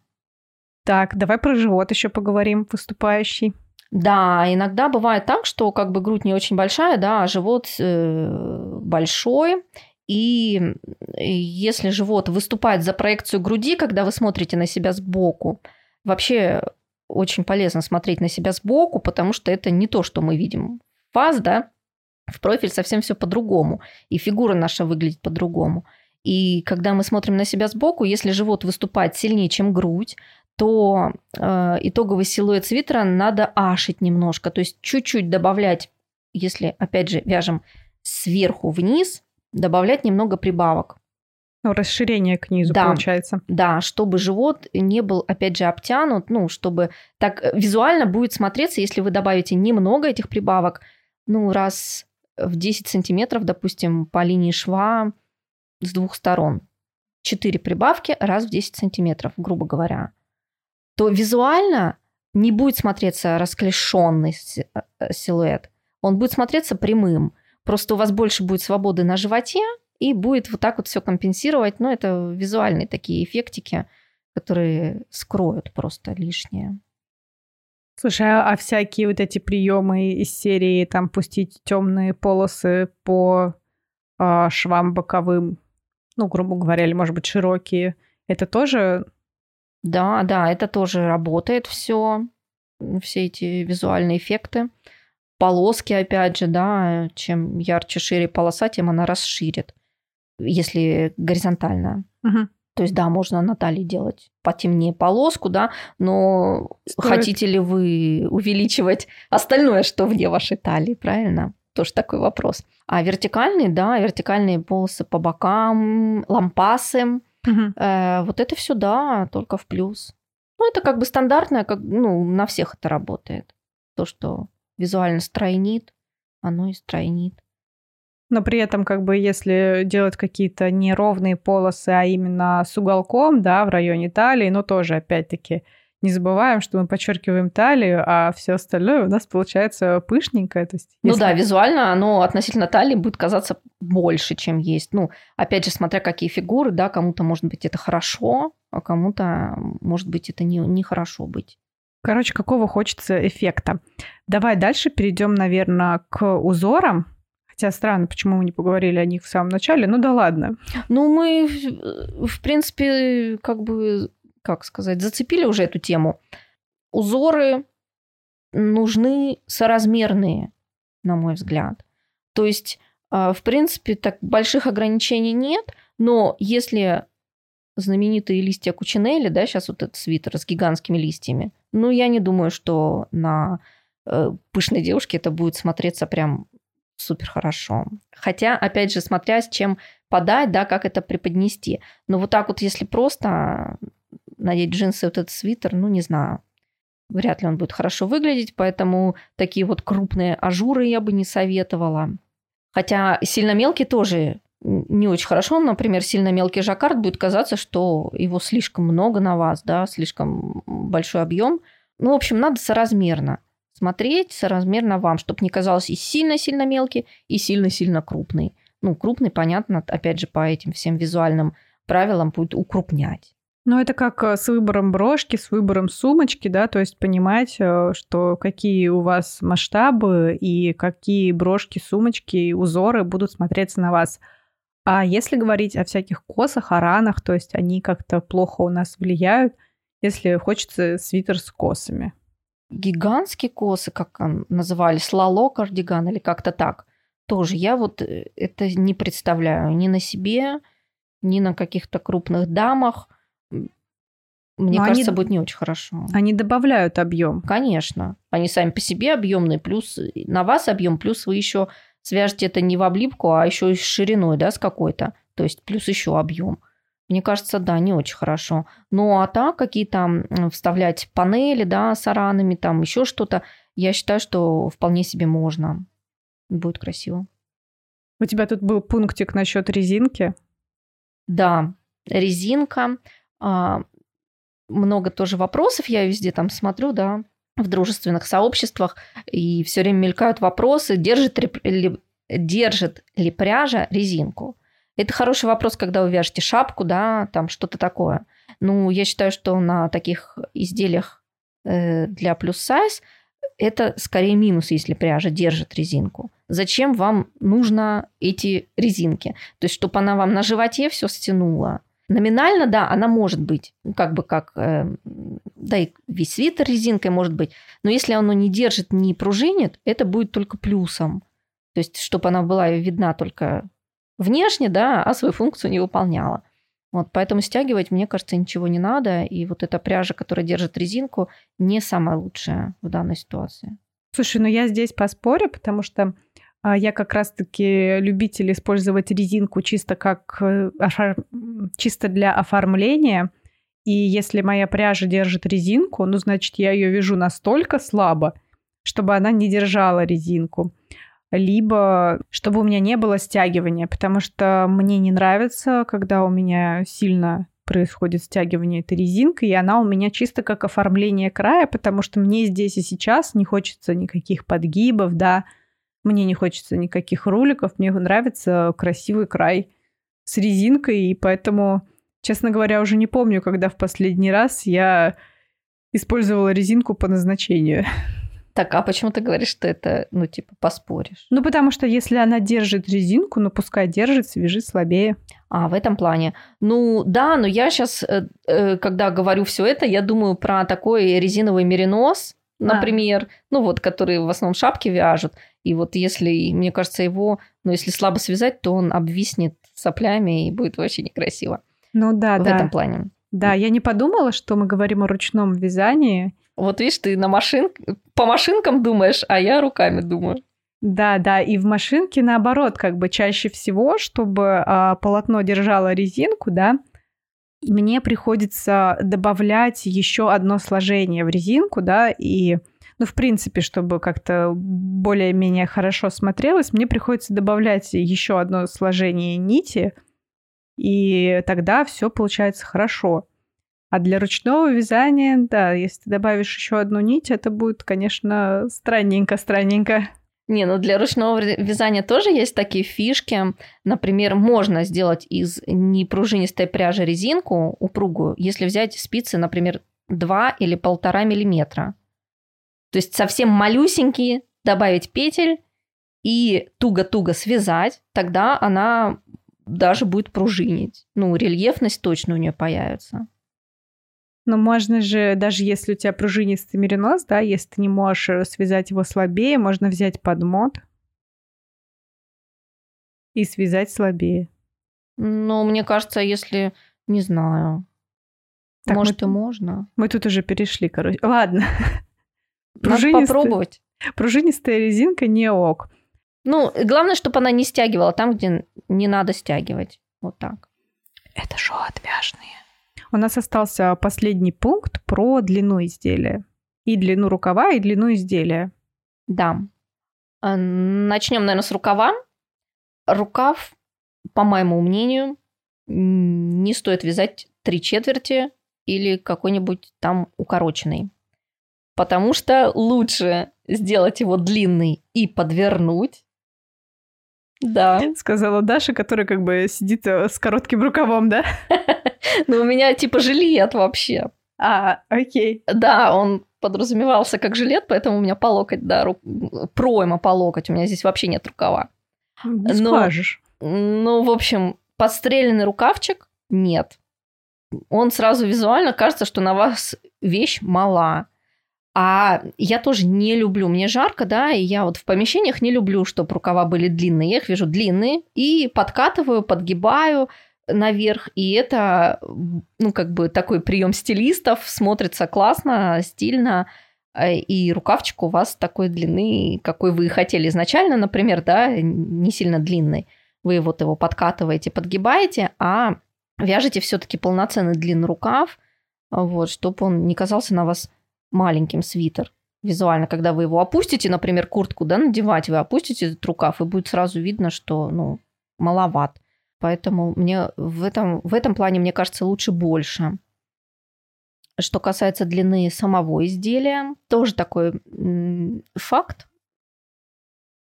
[SPEAKER 1] Так, давай про живот еще поговорим, выступающий.
[SPEAKER 2] Да, иногда бывает так, что как бы грудь не очень большая, да, а живот э, большой. И если живот выступает за проекцию груди, когда вы смотрите на себя сбоку, вообще очень полезно смотреть на себя сбоку, потому что это не то, что мы видим в фаз, да, в профиль совсем все по-другому, и фигура наша выглядит по-другому. И когда мы смотрим на себя сбоку, если живот выступает сильнее, чем грудь, то э, итоговый силуэт свитера надо ашить немножко, то есть чуть-чуть добавлять, если, опять же, вяжем сверху вниз, добавлять немного прибавок.
[SPEAKER 1] Ну, расширение к низу
[SPEAKER 2] да,
[SPEAKER 1] получается.
[SPEAKER 2] Да, чтобы живот не был, опять же, обтянут, ну, чтобы так визуально будет смотреться, если вы добавите немного этих прибавок, ну, раз в 10 сантиметров, допустим, по линии шва с двух сторон. 4 прибавки раз в 10 сантиметров, грубо говоря то визуально не будет смотреться расклешенный э, силуэт. Он будет смотреться прямым. Просто у вас больше будет свободы на животе, и будет вот так вот все компенсировать. Но это визуальные такие эффектики, которые скроют просто лишнее.
[SPEAKER 1] Слушай, а, а всякие вот эти приемы из серии там пустить темные полосы по э, швам боковым, ну, грубо говоря, или, может быть, широкие, это тоже
[SPEAKER 2] да, да, это тоже работает все, все эти визуальные эффекты. Полоски, опять же, да, чем ярче, шире полоса, тем она расширит, если горизонтально.
[SPEAKER 1] Угу.
[SPEAKER 2] То есть, да, можно на талии делать потемнее полоску, да, но Стоит. хотите ли вы увеличивать остальное, что вне вашей талии, правильно? Тоже такой вопрос. А вертикальные, да, вертикальные полосы по бокам, лампасы,
[SPEAKER 1] Угу.
[SPEAKER 2] Э, вот это все, да, только в плюс. Ну, это как бы стандартное, как, ну, на всех это работает. То, что визуально стройнит, оно и стройнит.
[SPEAKER 1] Но при этом, как бы, если делать какие-то неровные полосы, а именно с уголком, да, в районе талии, ну, тоже, опять-таки, не забываем, что мы подчеркиваем талию, а все остальное у нас получается пышненькое. То есть,
[SPEAKER 2] если... Ну да, визуально оно относительно талии будет казаться больше, чем есть. Ну, опять же, смотря какие фигуры, да, кому-то, может быть, это хорошо, а кому-то, может быть, это не, не хорошо быть.
[SPEAKER 1] Короче, какого хочется эффекта. Давай дальше перейдем, наверное, к узорам. Хотя странно, почему мы не поговорили о них в самом начале. Ну да ладно.
[SPEAKER 2] Ну, мы, в принципе, как бы как сказать, зацепили уже эту тему. Узоры нужны соразмерные, на мой взгляд. То есть, а, в принципе, так больших ограничений нет, но если знаменитые листья кучинели, да, сейчас вот этот свитер с гигантскими листьями, ну, я не думаю, что на э, пышной девушке это будет смотреться прям супер хорошо. Хотя, опять же, смотря с чем подать, да, как это преподнести. Но вот так вот, если просто надеть джинсы, вот этот свитер, ну, не знаю. Вряд ли он будет хорошо выглядеть, поэтому такие вот крупные ажуры я бы не советовала. Хотя сильно мелкий тоже не очень хорошо. Например, сильно мелкий жаккард будет казаться, что его слишком много на вас, да, слишком большой объем. Ну, в общем, надо соразмерно смотреть, соразмерно вам, чтобы не казалось и сильно-сильно мелкий, и сильно-сильно крупный. Ну, крупный, понятно, опять же, по этим всем визуальным правилам будет укрупнять.
[SPEAKER 1] Ну, это как э, с выбором брошки, с выбором сумочки, да, то есть понимать, э, что какие у вас масштабы и какие брошки, сумочки, узоры будут смотреться на вас. А если говорить о всяких косах, о ранах, то есть они как-то плохо у нас влияют, если хочется свитер с косами.
[SPEAKER 2] Гигантские косы, как назывались, лало кардиган или как-то так. Тоже я вот э, это не представляю ни на себе, ни на каких-то крупных дамах – мне Но кажется, они, будет не очень хорошо.
[SPEAKER 1] Они добавляют объем.
[SPEAKER 2] Конечно. Они сами по себе объемные, плюс на вас объем, плюс вы еще свяжете это не в облипку, а еще и с шириной, да, с какой-то. То есть плюс еще объем. Мне кажется, да, не очень хорошо. Ну а так, какие там вставлять панели, да, с аранами, там еще что-то, я считаю, что вполне себе можно. Будет красиво.
[SPEAKER 1] У тебя тут был пунктик насчет резинки.
[SPEAKER 2] Да, резинка. Много тоже вопросов я везде там смотрю, да, в дружественных сообществах, и все время мелькают вопросы, держит ли, держит ли пряжа резинку. Это хороший вопрос, когда вы вяжете шапку, да, там что-то такое. Ну, я считаю, что на таких изделиях э, для плюс сайз это скорее минус, если пряжа держит резинку. Зачем вам нужно эти резинки? То есть, чтобы она вам на животе все стянула. Номинально, да, она может быть, ну, как бы как, э, да и весь свитер резинкой может быть, но если оно не держит, не пружинит, это будет только плюсом. То есть, чтобы она была видна только внешне, да, а свою функцию не выполняла. Вот, поэтому стягивать, мне кажется, ничего не надо. И вот эта пряжа, которая держит резинку, не самая лучшая в данной ситуации.
[SPEAKER 1] Слушай, ну я здесь поспорю, потому что я как раз-таки любитель использовать резинку чисто как э, чисто для оформления. И если моя пряжа держит резинку, ну, значит, я ее вяжу настолько слабо, чтобы она не держала резинку либо чтобы у меня не было стягивания, потому что мне не нравится, когда у меня сильно происходит стягивание этой резинкой, и она у меня чисто как оформление края, потому что мне здесь и сейчас не хочется никаких подгибов, да, мне не хочется никаких руликов, мне нравится красивый край с резинкой, и поэтому, честно говоря, уже не помню, когда в последний раз я использовала резинку по назначению. *laughs*
[SPEAKER 2] Так, а почему ты говоришь, что это, ну, типа, поспоришь?
[SPEAKER 1] Ну, потому что если она держит резинку, ну, пускай держит, свяжи слабее.
[SPEAKER 2] А, в этом плане. Ну, да, но я сейчас, э, э, когда говорю все это, я думаю про такой резиновый меринос, например, а. ну, вот, которые в основном шапки вяжут. И вот если, мне кажется, его, ну, если слабо связать, то он обвиснет соплями и будет вообще некрасиво.
[SPEAKER 1] Ну, да,
[SPEAKER 2] в
[SPEAKER 1] да.
[SPEAKER 2] В этом плане.
[SPEAKER 1] Да, я не подумала, что мы говорим о ручном вязании,
[SPEAKER 2] вот видишь, ты на машин... по машинкам думаешь, а я руками думаю.
[SPEAKER 1] Да, да, и в машинке наоборот, как бы чаще всего, чтобы а, полотно держало резинку, да, мне приходится добавлять еще одно сложение в резинку, да, и, ну, в принципе, чтобы как-то более-менее хорошо смотрелось, мне приходится добавлять еще одно сложение нити, и тогда все получается хорошо. А для ручного вязания, да, если ты добавишь еще одну нить, это будет, конечно, странненько-странненько.
[SPEAKER 2] Не, ну для ручного вязания тоже есть такие фишки. Например, можно сделать из непружинистой пряжи резинку упругую, если взять спицы, например, 2 или 1,5 миллиметра. То есть совсем малюсенькие, добавить петель и туго-туго связать, тогда она даже будет пружинить. Ну, рельефность точно у нее появится.
[SPEAKER 1] Но можно же, даже если у тебя пружинистый меринос, да, если ты не можешь э, связать его слабее, можно взять подмот и связать слабее.
[SPEAKER 2] Ну, мне кажется, если... Не знаю. Так Может, мы, и можно.
[SPEAKER 1] Мы тут уже перешли, короче. Ладно. *laughs*
[SPEAKER 2] Надо попробовать.
[SPEAKER 1] Пружинистая резинка не ок.
[SPEAKER 2] Ну, главное, чтобы она не стягивала там, где не надо стягивать. Вот так.
[SPEAKER 1] Это шоу отвяжные. У нас остался последний пункт про длину изделия. И длину рукава, и длину изделия.
[SPEAKER 2] Да. А, Начнем, наверное, с рукава. Рукав, по моему мнению, не стоит вязать три четверти или какой-нибудь там укороченный. Потому что лучше сделать его длинный и подвернуть.
[SPEAKER 1] Да. Сказала Даша, которая как бы сидит э, с коротким рукавом, да? *laughs*
[SPEAKER 2] Ну, у меня типа жилет вообще.
[SPEAKER 1] А, окей.
[SPEAKER 2] Да, он подразумевался как жилет, поэтому у меня по локоть, да, ру... пройма по локоть. У меня здесь вообще нет рукава.
[SPEAKER 1] Не Но, скажешь.
[SPEAKER 2] Ну, в общем, подстреленный рукавчик нет. Он сразу визуально кажется, что на вас вещь мала. А я тоже не люблю, мне жарко, да, и я вот в помещениях не люблю, чтобы рукава были длинные. Я их вижу длинные и подкатываю, подгибаю, наверх, и это, ну, как бы такой прием стилистов, смотрится классно, стильно, э, и рукавчик у вас такой длины, какой вы хотели изначально, например, да, не сильно длинный. Вы вот его подкатываете, подгибаете, а вяжете все-таки полноценный длинный рукав, вот, чтобы он не казался на вас маленьким свитер. визуально, когда вы его опустите, например, куртку, да, надевать, вы опустите этот рукав, и будет сразу видно, что, ну, маловат. Поэтому мне в этом, в этом плане, мне кажется, лучше больше. Что касается длины самого изделия, тоже такой факт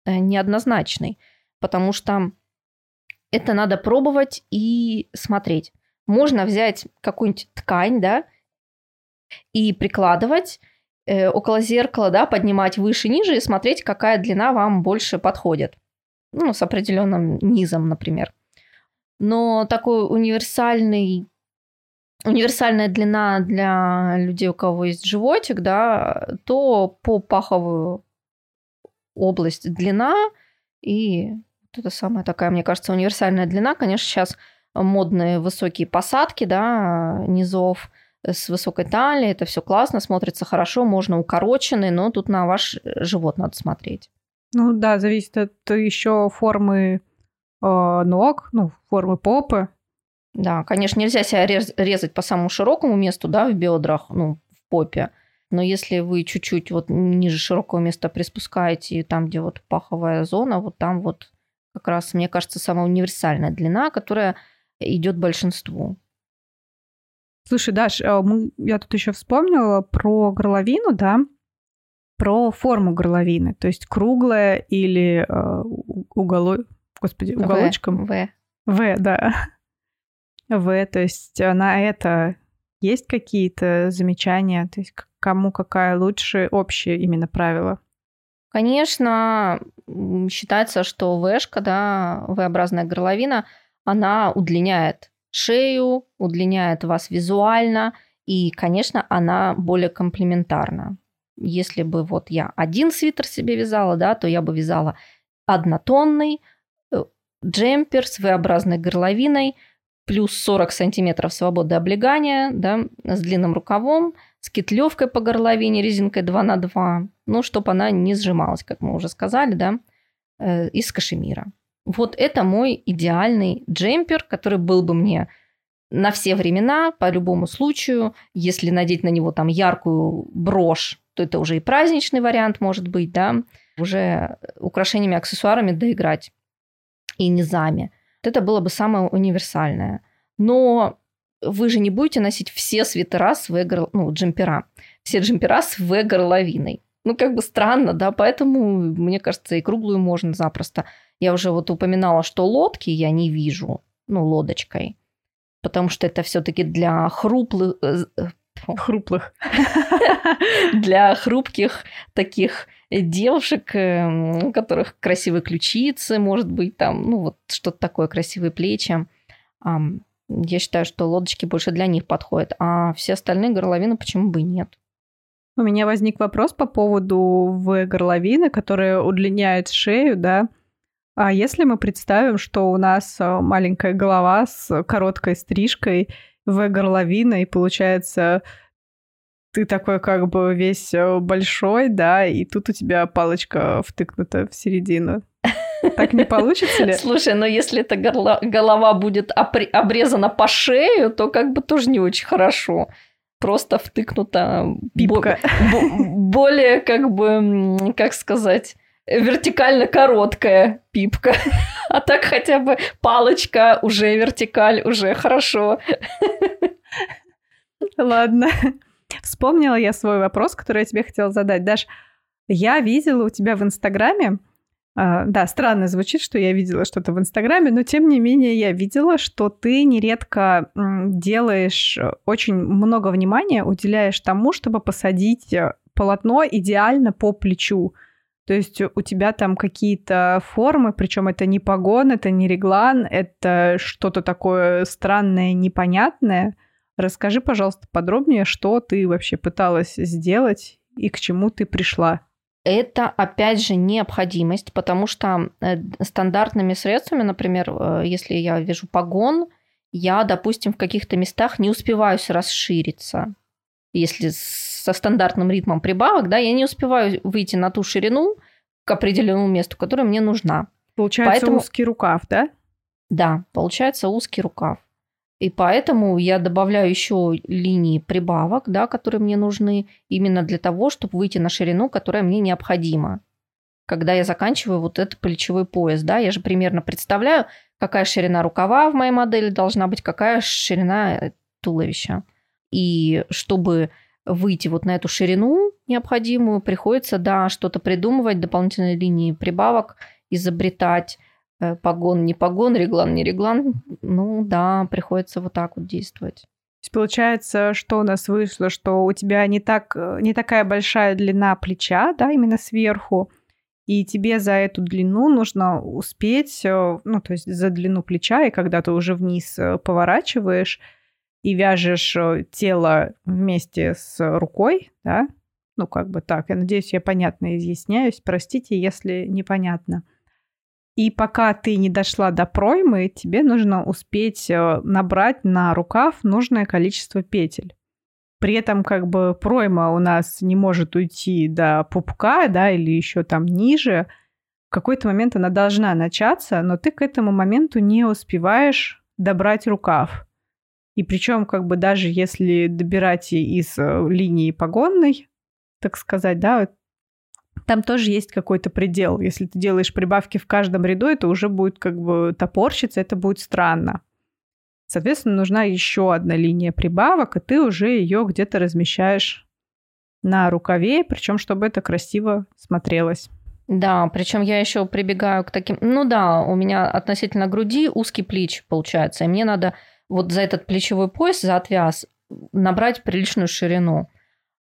[SPEAKER 2] э, неоднозначный, потому что это надо пробовать и смотреть. Можно взять какую-нибудь ткань, да, и прикладывать э, около зеркала, да, поднимать выше-ниже и смотреть, какая длина вам больше подходит. Ну, с определенным низом, например. Но такой универсальный универсальная длина для людей, у кого есть животик, да, то по паховую область длина и вот это самая такая, мне кажется, универсальная длина. Конечно, сейчас модные высокие посадки, да, низов с высокой талией, это все классно, смотрится хорошо, можно укороченный, но тут на ваш живот надо смотреть.
[SPEAKER 1] Ну да, зависит от еще формы э, ног, ну, формы попы.
[SPEAKER 2] Да, конечно, нельзя себя рез- резать по самому широкому месту, да, в бедрах, ну, в попе. Но если вы чуть-чуть вот ниже широкого места приспускаете, там, где вот паховая зона, вот там вот как раз, мне кажется, самая универсальная длина, которая идет большинству.
[SPEAKER 1] Слушай, Даш, а мы, я тут еще вспомнила про горловину, да, про форму горловины, то есть круглая или э, уголо... Господи, уголочком.
[SPEAKER 2] В.
[SPEAKER 1] В, да. *laughs* В, то есть на это есть какие-то замечания, то есть кому какая лучше общее именно правило?
[SPEAKER 2] Конечно, считается, что Вшка, да, V-образная горловина, она удлиняет шею, удлиняет вас визуально, и, конечно, она более комплементарна. Если бы вот я один свитер себе вязала, да, то я бы вязала однотонный э, джемпер с V-образной горловиной, плюс 40 сантиметров свободы облегания, да, с длинным рукавом, с кетлевкой по горловине, резинкой 2 на 2, ну, чтобы она не сжималась, как мы уже сказали, да, э, из кашемира. Вот это мой идеальный джемпер, который был бы мне на все времена, по любому случаю. Если надеть на него там яркую брошь, то это уже и праздничный вариант может быть, да, уже украшениями, аксессуарами доиграть и низами. Вот это было бы самое универсальное. Но вы же не будете носить все свитера с V, ну, джемпера, все джемпера с V-горловиной. Ну, как бы странно, да, поэтому, мне кажется, и круглую можно запросто. Я уже вот упоминала, что лодки я не вижу, ну, лодочкой, потому что это все таки для хруплых... Э,
[SPEAKER 1] э, хруплых.
[SPEAKER 2] Для хрупких таких девушек, эм, у которых красивые ключицы, может быть, там, ну, вот что-то такое, красивые плечи. Я считаю, что лодочки больше для них подходят, а все остальные горловины почему бы и нет.
[SPEAKER 1] У меня возник вопрос по поводу в горловины, которые удлиняют шею, да. А если мы представим, что у нас э, маленькая голова с короткой стрижкой в горловина, и получается ты такой как бы весь э, большой, да, и тут у тебя палочка втыкнута в середину. Так не получится ли? *laughs*
[SPEAKER 2] Слушай, но если эта голова будет обрезана по шею, то как бы тоже не очень хорошо. Просто втыкнута
[SPEAKER 1] пипка.
[SPEAKER 2] более, как бы, как сказать, вертикально короткая пипка. *laughs* А так хотя бы палочка, уже вертикаль, уже хорошо.
[SPEAKER 1] Ладно. Вспомнила я свой вопрос, который я тебе хотела задать. Даш, я видела у тебя в Инстаграме а, да, странно звучит, что я видела что-то в Инстаграме, но тем не менее я видела, что ты нередко делаешь э, очень много внимания, уделяешь тому, чтобы посадить э, полотно идеально по плечу. То есть у тебя там какие-то формы, причем это не погон, это не реглан, это что-то такое странное, непонятное. Расскажи, пожалуйста, подробнее, что ты вообще пыталась сделать и к чему ты пришла
[SPEAKER 2] это, опять же, необходимость, потому что э, стандартными средствами, например, э, если я вижу погон, я, допустим, в каких-то местах не успеваю расшириться. Если со стандартным ритмом прибавок, да, я не успеваю выйти на ту ширину к определенному месту, которая мне нужна.
[SPEAKER 1] Получается Поэтому... узкий рукав, да?
[SPEAKER 2] Да, получается узкий рукав. И поэтому я добавляю еще линии прибавок, да, которые мне нужны именно для того, чтобы выйти на ширину, которая мне необходима. Когда я заканчиваю вот этот плечевой пояс, да, я же примерно представляю, какая ширина рукава в моей модели должна быть, какая ширина э, туловища. И чтобы выйти вот на эту ширину необходимую, приходится, да, что-то придумывать, дополнительные линии прибавок изобретать, э, погон, не погон, реглан, не реглан. Ну да, приходится вот так вот действовать.
[SPEAKER 1] То есть получается, что у нас вышло, что у тебя не, так, э, не такая большая длина плеча, да, именно сверху, и тебе за эту длину нужно успеть, э, ну, то есть за длину плеча, и когда ты уже вниз поворачиваешь, и вяжешь э, тело вместе с рукой, да, ну, как бы так. Я надеюсь, я понятно изъясняюсь. Простите, если непонятно. И пока ты не дошла до проймы, тебе нужно успеть э, набрать на рукав нужное количество петель. При этом как бы пройма у нас не может уйти до пупка, да, или еще там ниже. В какой-то момент она должна начаться, но ты к этому моменту не успеваешь добрать рукав. И причем, как бы даже если добирать из э, линии погонной, так сказать, да, там тоже есть какой-то предел. Если ты делаешь прибавки в каждом ряду, это уже будет как бы топорщиться, это будет странно. Соответственно, нужна еще одна линия прибавок, и ты уже ее где-то размещаешь на рукаве, причем чтобы это красиво смотрелось.
[SPEAKER 2] Да, причем я еще прибегаю к таким... Ну да, у меня относительно груди узкий плеч получается, и мне надо вот за этот плечевой пояс, за отвяз, набрать приличную ширину.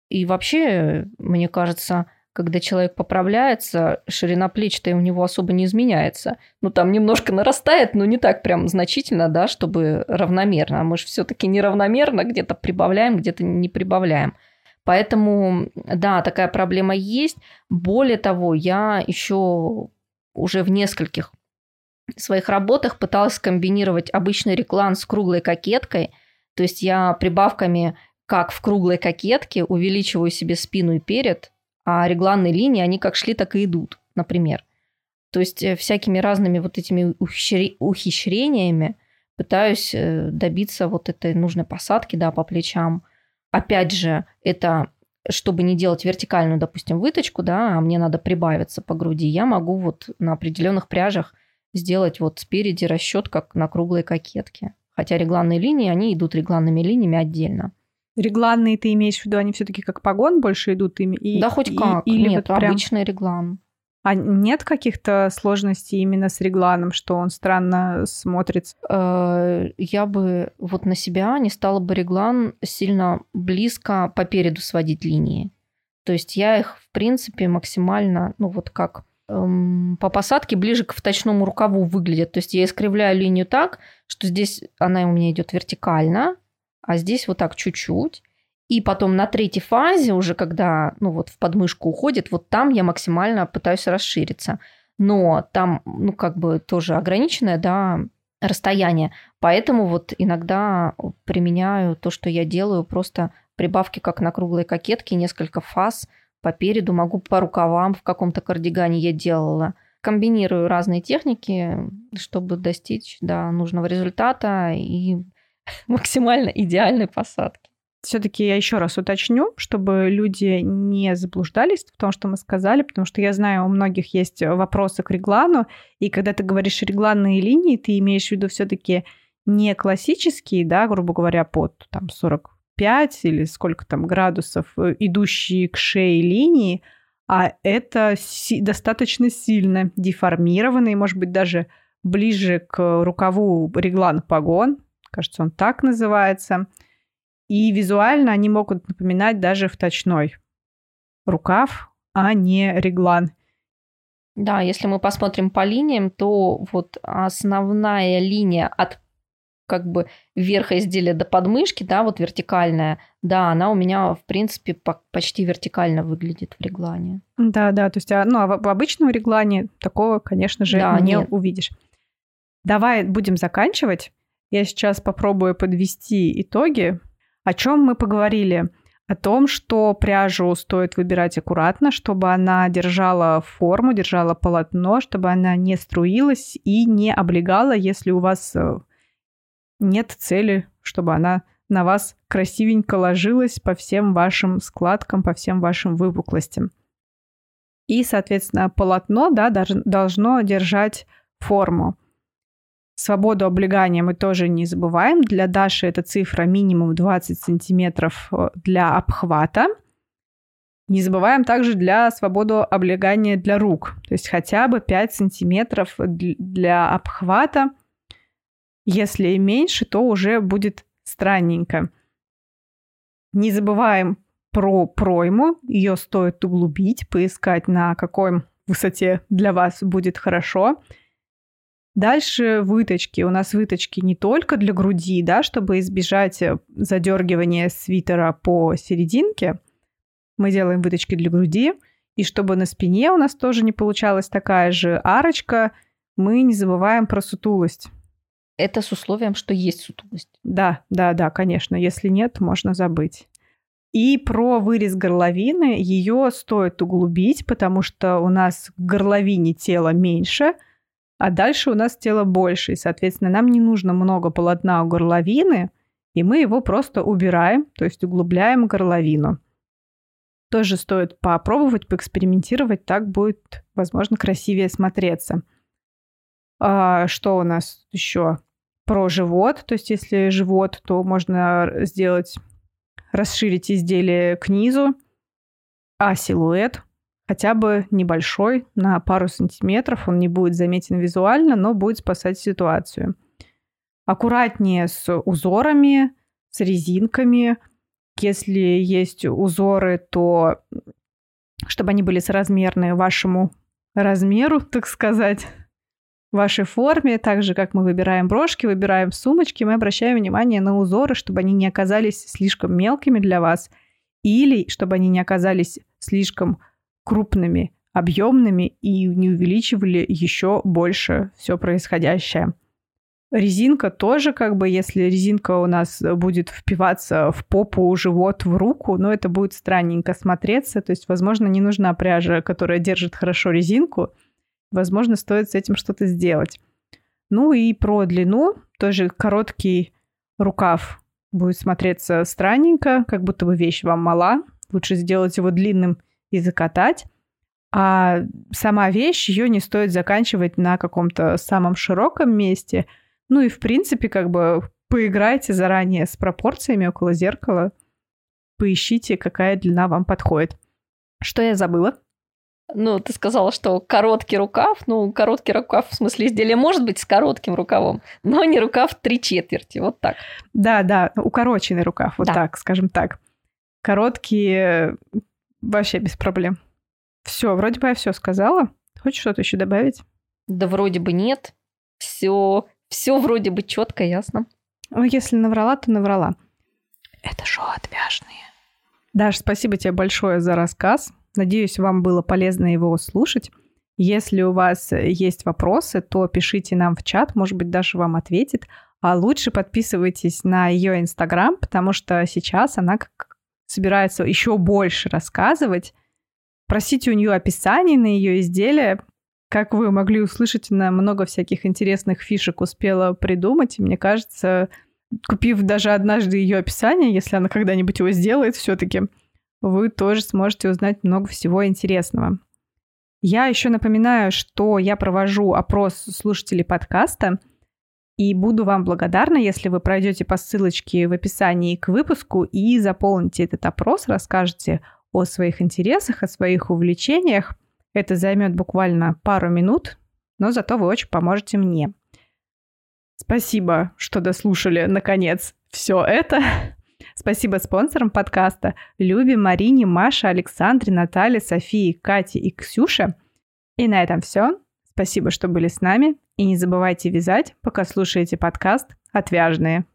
[SPEAKER 2] И вообще, мне кажется, когда человек поправляется, ширина плеч-то у него особо не изменяется. Ну, там немножко нарастает, но не так прям значительно, да, чтобы равномерно. А мы же все-таки неравномерно где-то прибавляем, где-то не прибавляем. Поэтому, да, такая проблема есть. Более того, я еще уже в нескольких в своих работах пыталась комбинировать обычный реклам с круглой кокеткой. То есть я прибавками, как в круглой кокетке, увеличиваю себе спину и перед, а регланные линии, они как шли, так и идут, например. То есть э, всякими разными вот этими ухищрениями пытаюсь э, добиться вот этой нужной посадки, да, по плечам. Опять же, это чтобы не делать вертикальную, допустим, выточку, да, а мне надо прибавиться по груди, я могу вот на определенных пряжах сделать вот спереди расчет, как на круглой кокетке. Хотя регланные линии, они идут регланными линиями отдельно.
[SPEAKER 1] Регланные ты имеешь в виду, они все-таки как погон больше идут ими?
[SPEAKER 2] И, да хоть и, как, или нет, вот прям... обычный реглан.
[SPEAKER 1] А нет каких-то сложностей именно с регланом, что он странно смотрится?
[SPEAKER 2] Э, я бы вот на себя не стала бы реглан сильно близко по переду сводить линии. То есть я их, в принципе, максимально, ну вот как по посадке ближе к вточному рукаву выглядит. То есть я искривляю линию так, что здесь она у меня идет вертикально, а здесь вот так чуть-чуть. И потом на третьей фазе, уже когда ну вот в подмышку уходит, вот там я максимально пытаюсь расшириться. Но там, ну, как бы тоже ограниченное, да, расстояние. Поэтому вот иногда применяю то, что я делаю, просто прибавки как на круглой кокетке, несколько фаз – по переду, могу по рукавам в каком-то кардигане я делала. Комбинирую разные техники, чтобы достичь да, нужного результата и *laughs* максимально идеальной посадки.
[SPEAKER 1] Все-таки я еще раз уточню, чтобы люди не заблуждались в том, что мы сказали, потому что я знаю, у многих есть вопросы к реглану, и когда ты говоришь регланные линии, ты имеешь в виду все-таки не классические, да, грубо говоря, под там 40 5 или сколько там градусов, э, идущие к шее линии, а это си- достаточно сильно деформированный, может быть, даже ближе к рукаву реглан погон, кажется, он так называется. И визуально они могут напоминать даже вточной рукав, а не реглан.
[SPEAKER 2] Да, если мы посмотрим по линиям, то вот основная линия от как бы верха изделия до подмышки, да, вот вертикальная, да, она у меня, в принципе, почти вертикально выглядит в реглане.
[SPEAKER 1] Да, да, то есть, а, ну, а в, в обычном реглане такого, конечно же, да, не нет. увидишь. Давай будем заканчивать. Я сейчас попробую подвести итоги. О чем мы поговорили? О том, что пряжу стоит выбирать аккуратно, чтобы она держала форму, держала полотно, чтобы она не струилась и не облегала, если у вас э, нет цели, чтобы она на вас красивенько ложилась по всем вашим складкам, по всем вашим выпуклостям. И, соответственно, полотно да, должно держать форму. Свободу облегания мы тоже не забываем. Для Даши эта цифра минимум 20 сантиметров э, для обхвата. Не забываем также для свободу облегания для рук. То есть хотя бы 5 сантиметров для обхвата. Если меньше, то уже будет странненько. Не забываем про пройму. Ее стоит углубить, поискать, на какой высоте для вас будет хорошо. Дальше выточки. У нас выточки не только для груди, да, чтобы избежать э, задергивания свитера по серединке. Мы делаем выточки для груди. И чтобы на спине у нас тоже не получалась такая же арочка, мы не забываем про сутулость.
[SPEAKER 2] Это с условием, что есть сутулость.
[SPEAKER 1] Да, да, да, конечно. Если нет, можно забыть. И про вырез горловины ее стоит углубить, потому что у нас к горловине тело меньше, а дальше у нас тело больше. И, соответственно, нам не нужно много полотна у горловины, и мы его просто убираем, то есть углубляем горловину. Тоже стоит попробовать, поэкспериментировать, так будет, возможно, красивее смотреться. А, что у нас еще? Про живот, то есть если живот, то можно сделать расширить изделие к низу, а силуэт хотя бы небольшой, на пару сантиметров, он не будет заметен визуально, но будет спасать ситуацию. Аккуратнее с узорами, с резинками. Если есть узоры, то чтобы они были соразмерны вашему размеру, *laughs* так сказать вашей форме, так же, как мы выбираем брошки, выбираем сумочки, мы обращаем внимание на узоры, чтобы они не оказались слишком мелкими для вас или чтобы они не оказались слишком крупными, объемными и не увеличивали еще больше все происходящее. Резинка тоже, как бы, если резинка у нас будет впиваться в попу, живот, в руку, но это будет странненько смотреться. То есть, возможно, не нужна пряжа, которая держит хорошо резинку – возможно, стоит с этим что-то сделать. Ну и про длину. Тоже короткий рукав будет смотреться странненько, как будто бы вещь вам мала. Лучше сделать его длинным и закатать. А сама вещь, ее не стоит заканчивать на каком-то самом широком месте. Ну и, в принципе, как бы поиграйте заранее с пропорциями около зеркала. Поищите, какая длина вам подходит. Что я забыла?
[SPEAKER 2] Ну, ты сказала, что короткий рукав. Ну, короткий рукав в смысле изделия может быть с коротким рукавом, но не рукав три четверти. Вот так.
[SPEAKER 1] Да, да, укороченный рукав, вот да. так, скажем так. Короткие вообще без проблем. Все, вроде бы я все сказала. Хочешь что-то еще добавить?
[SPEAKER 2] Да вроде бы нет. Все, все вроде бы четко, ясно.
[SPEAKER 1] Ну, если наврала, то наврала.
[SPEAKER 2] Это шоу отвяжные.
[SPEAKER 1] Даш, спасибо тебе большое за рассказ. Надеюсь, вам было полезно его слушать. Если у вас есть вопросы, то пишите нам в чат, может быть, Даша вам ответит. А лучше подписывайтесь на ее инстаграм, потому что сейчас она как собирается еще больше рассказывать. Просите у нее описание на ее изделия. Как вы могли услышать, она много всяких интересных фишек успела придумать. И мне кажется, купив даже однажды ее описание, если она когда-нибудь его сделает все-таки, вы тоже сможете узнать много всего интересного. Я еще напоминаю, что я провожу опрос слушателей подкаста, и буду вам благодарна, если вы пройдете по ссылочке в описании к выпуску и заполните этот опрос, расскажете о своих интересах, о своих увлечениях. Это займет буквально пару минут, но зато вы очень поможете мне. Спасибо, что дослушали, наконец, все это. Спасибо спонсорам подкаста Любе, Марине, Маше, Александре, Наталье, Софии, Кате и Ксюше. И на этом все. Спасибо, что были с нами. И не забывайте вязать, пока слушаете подкаст «Отвяжные».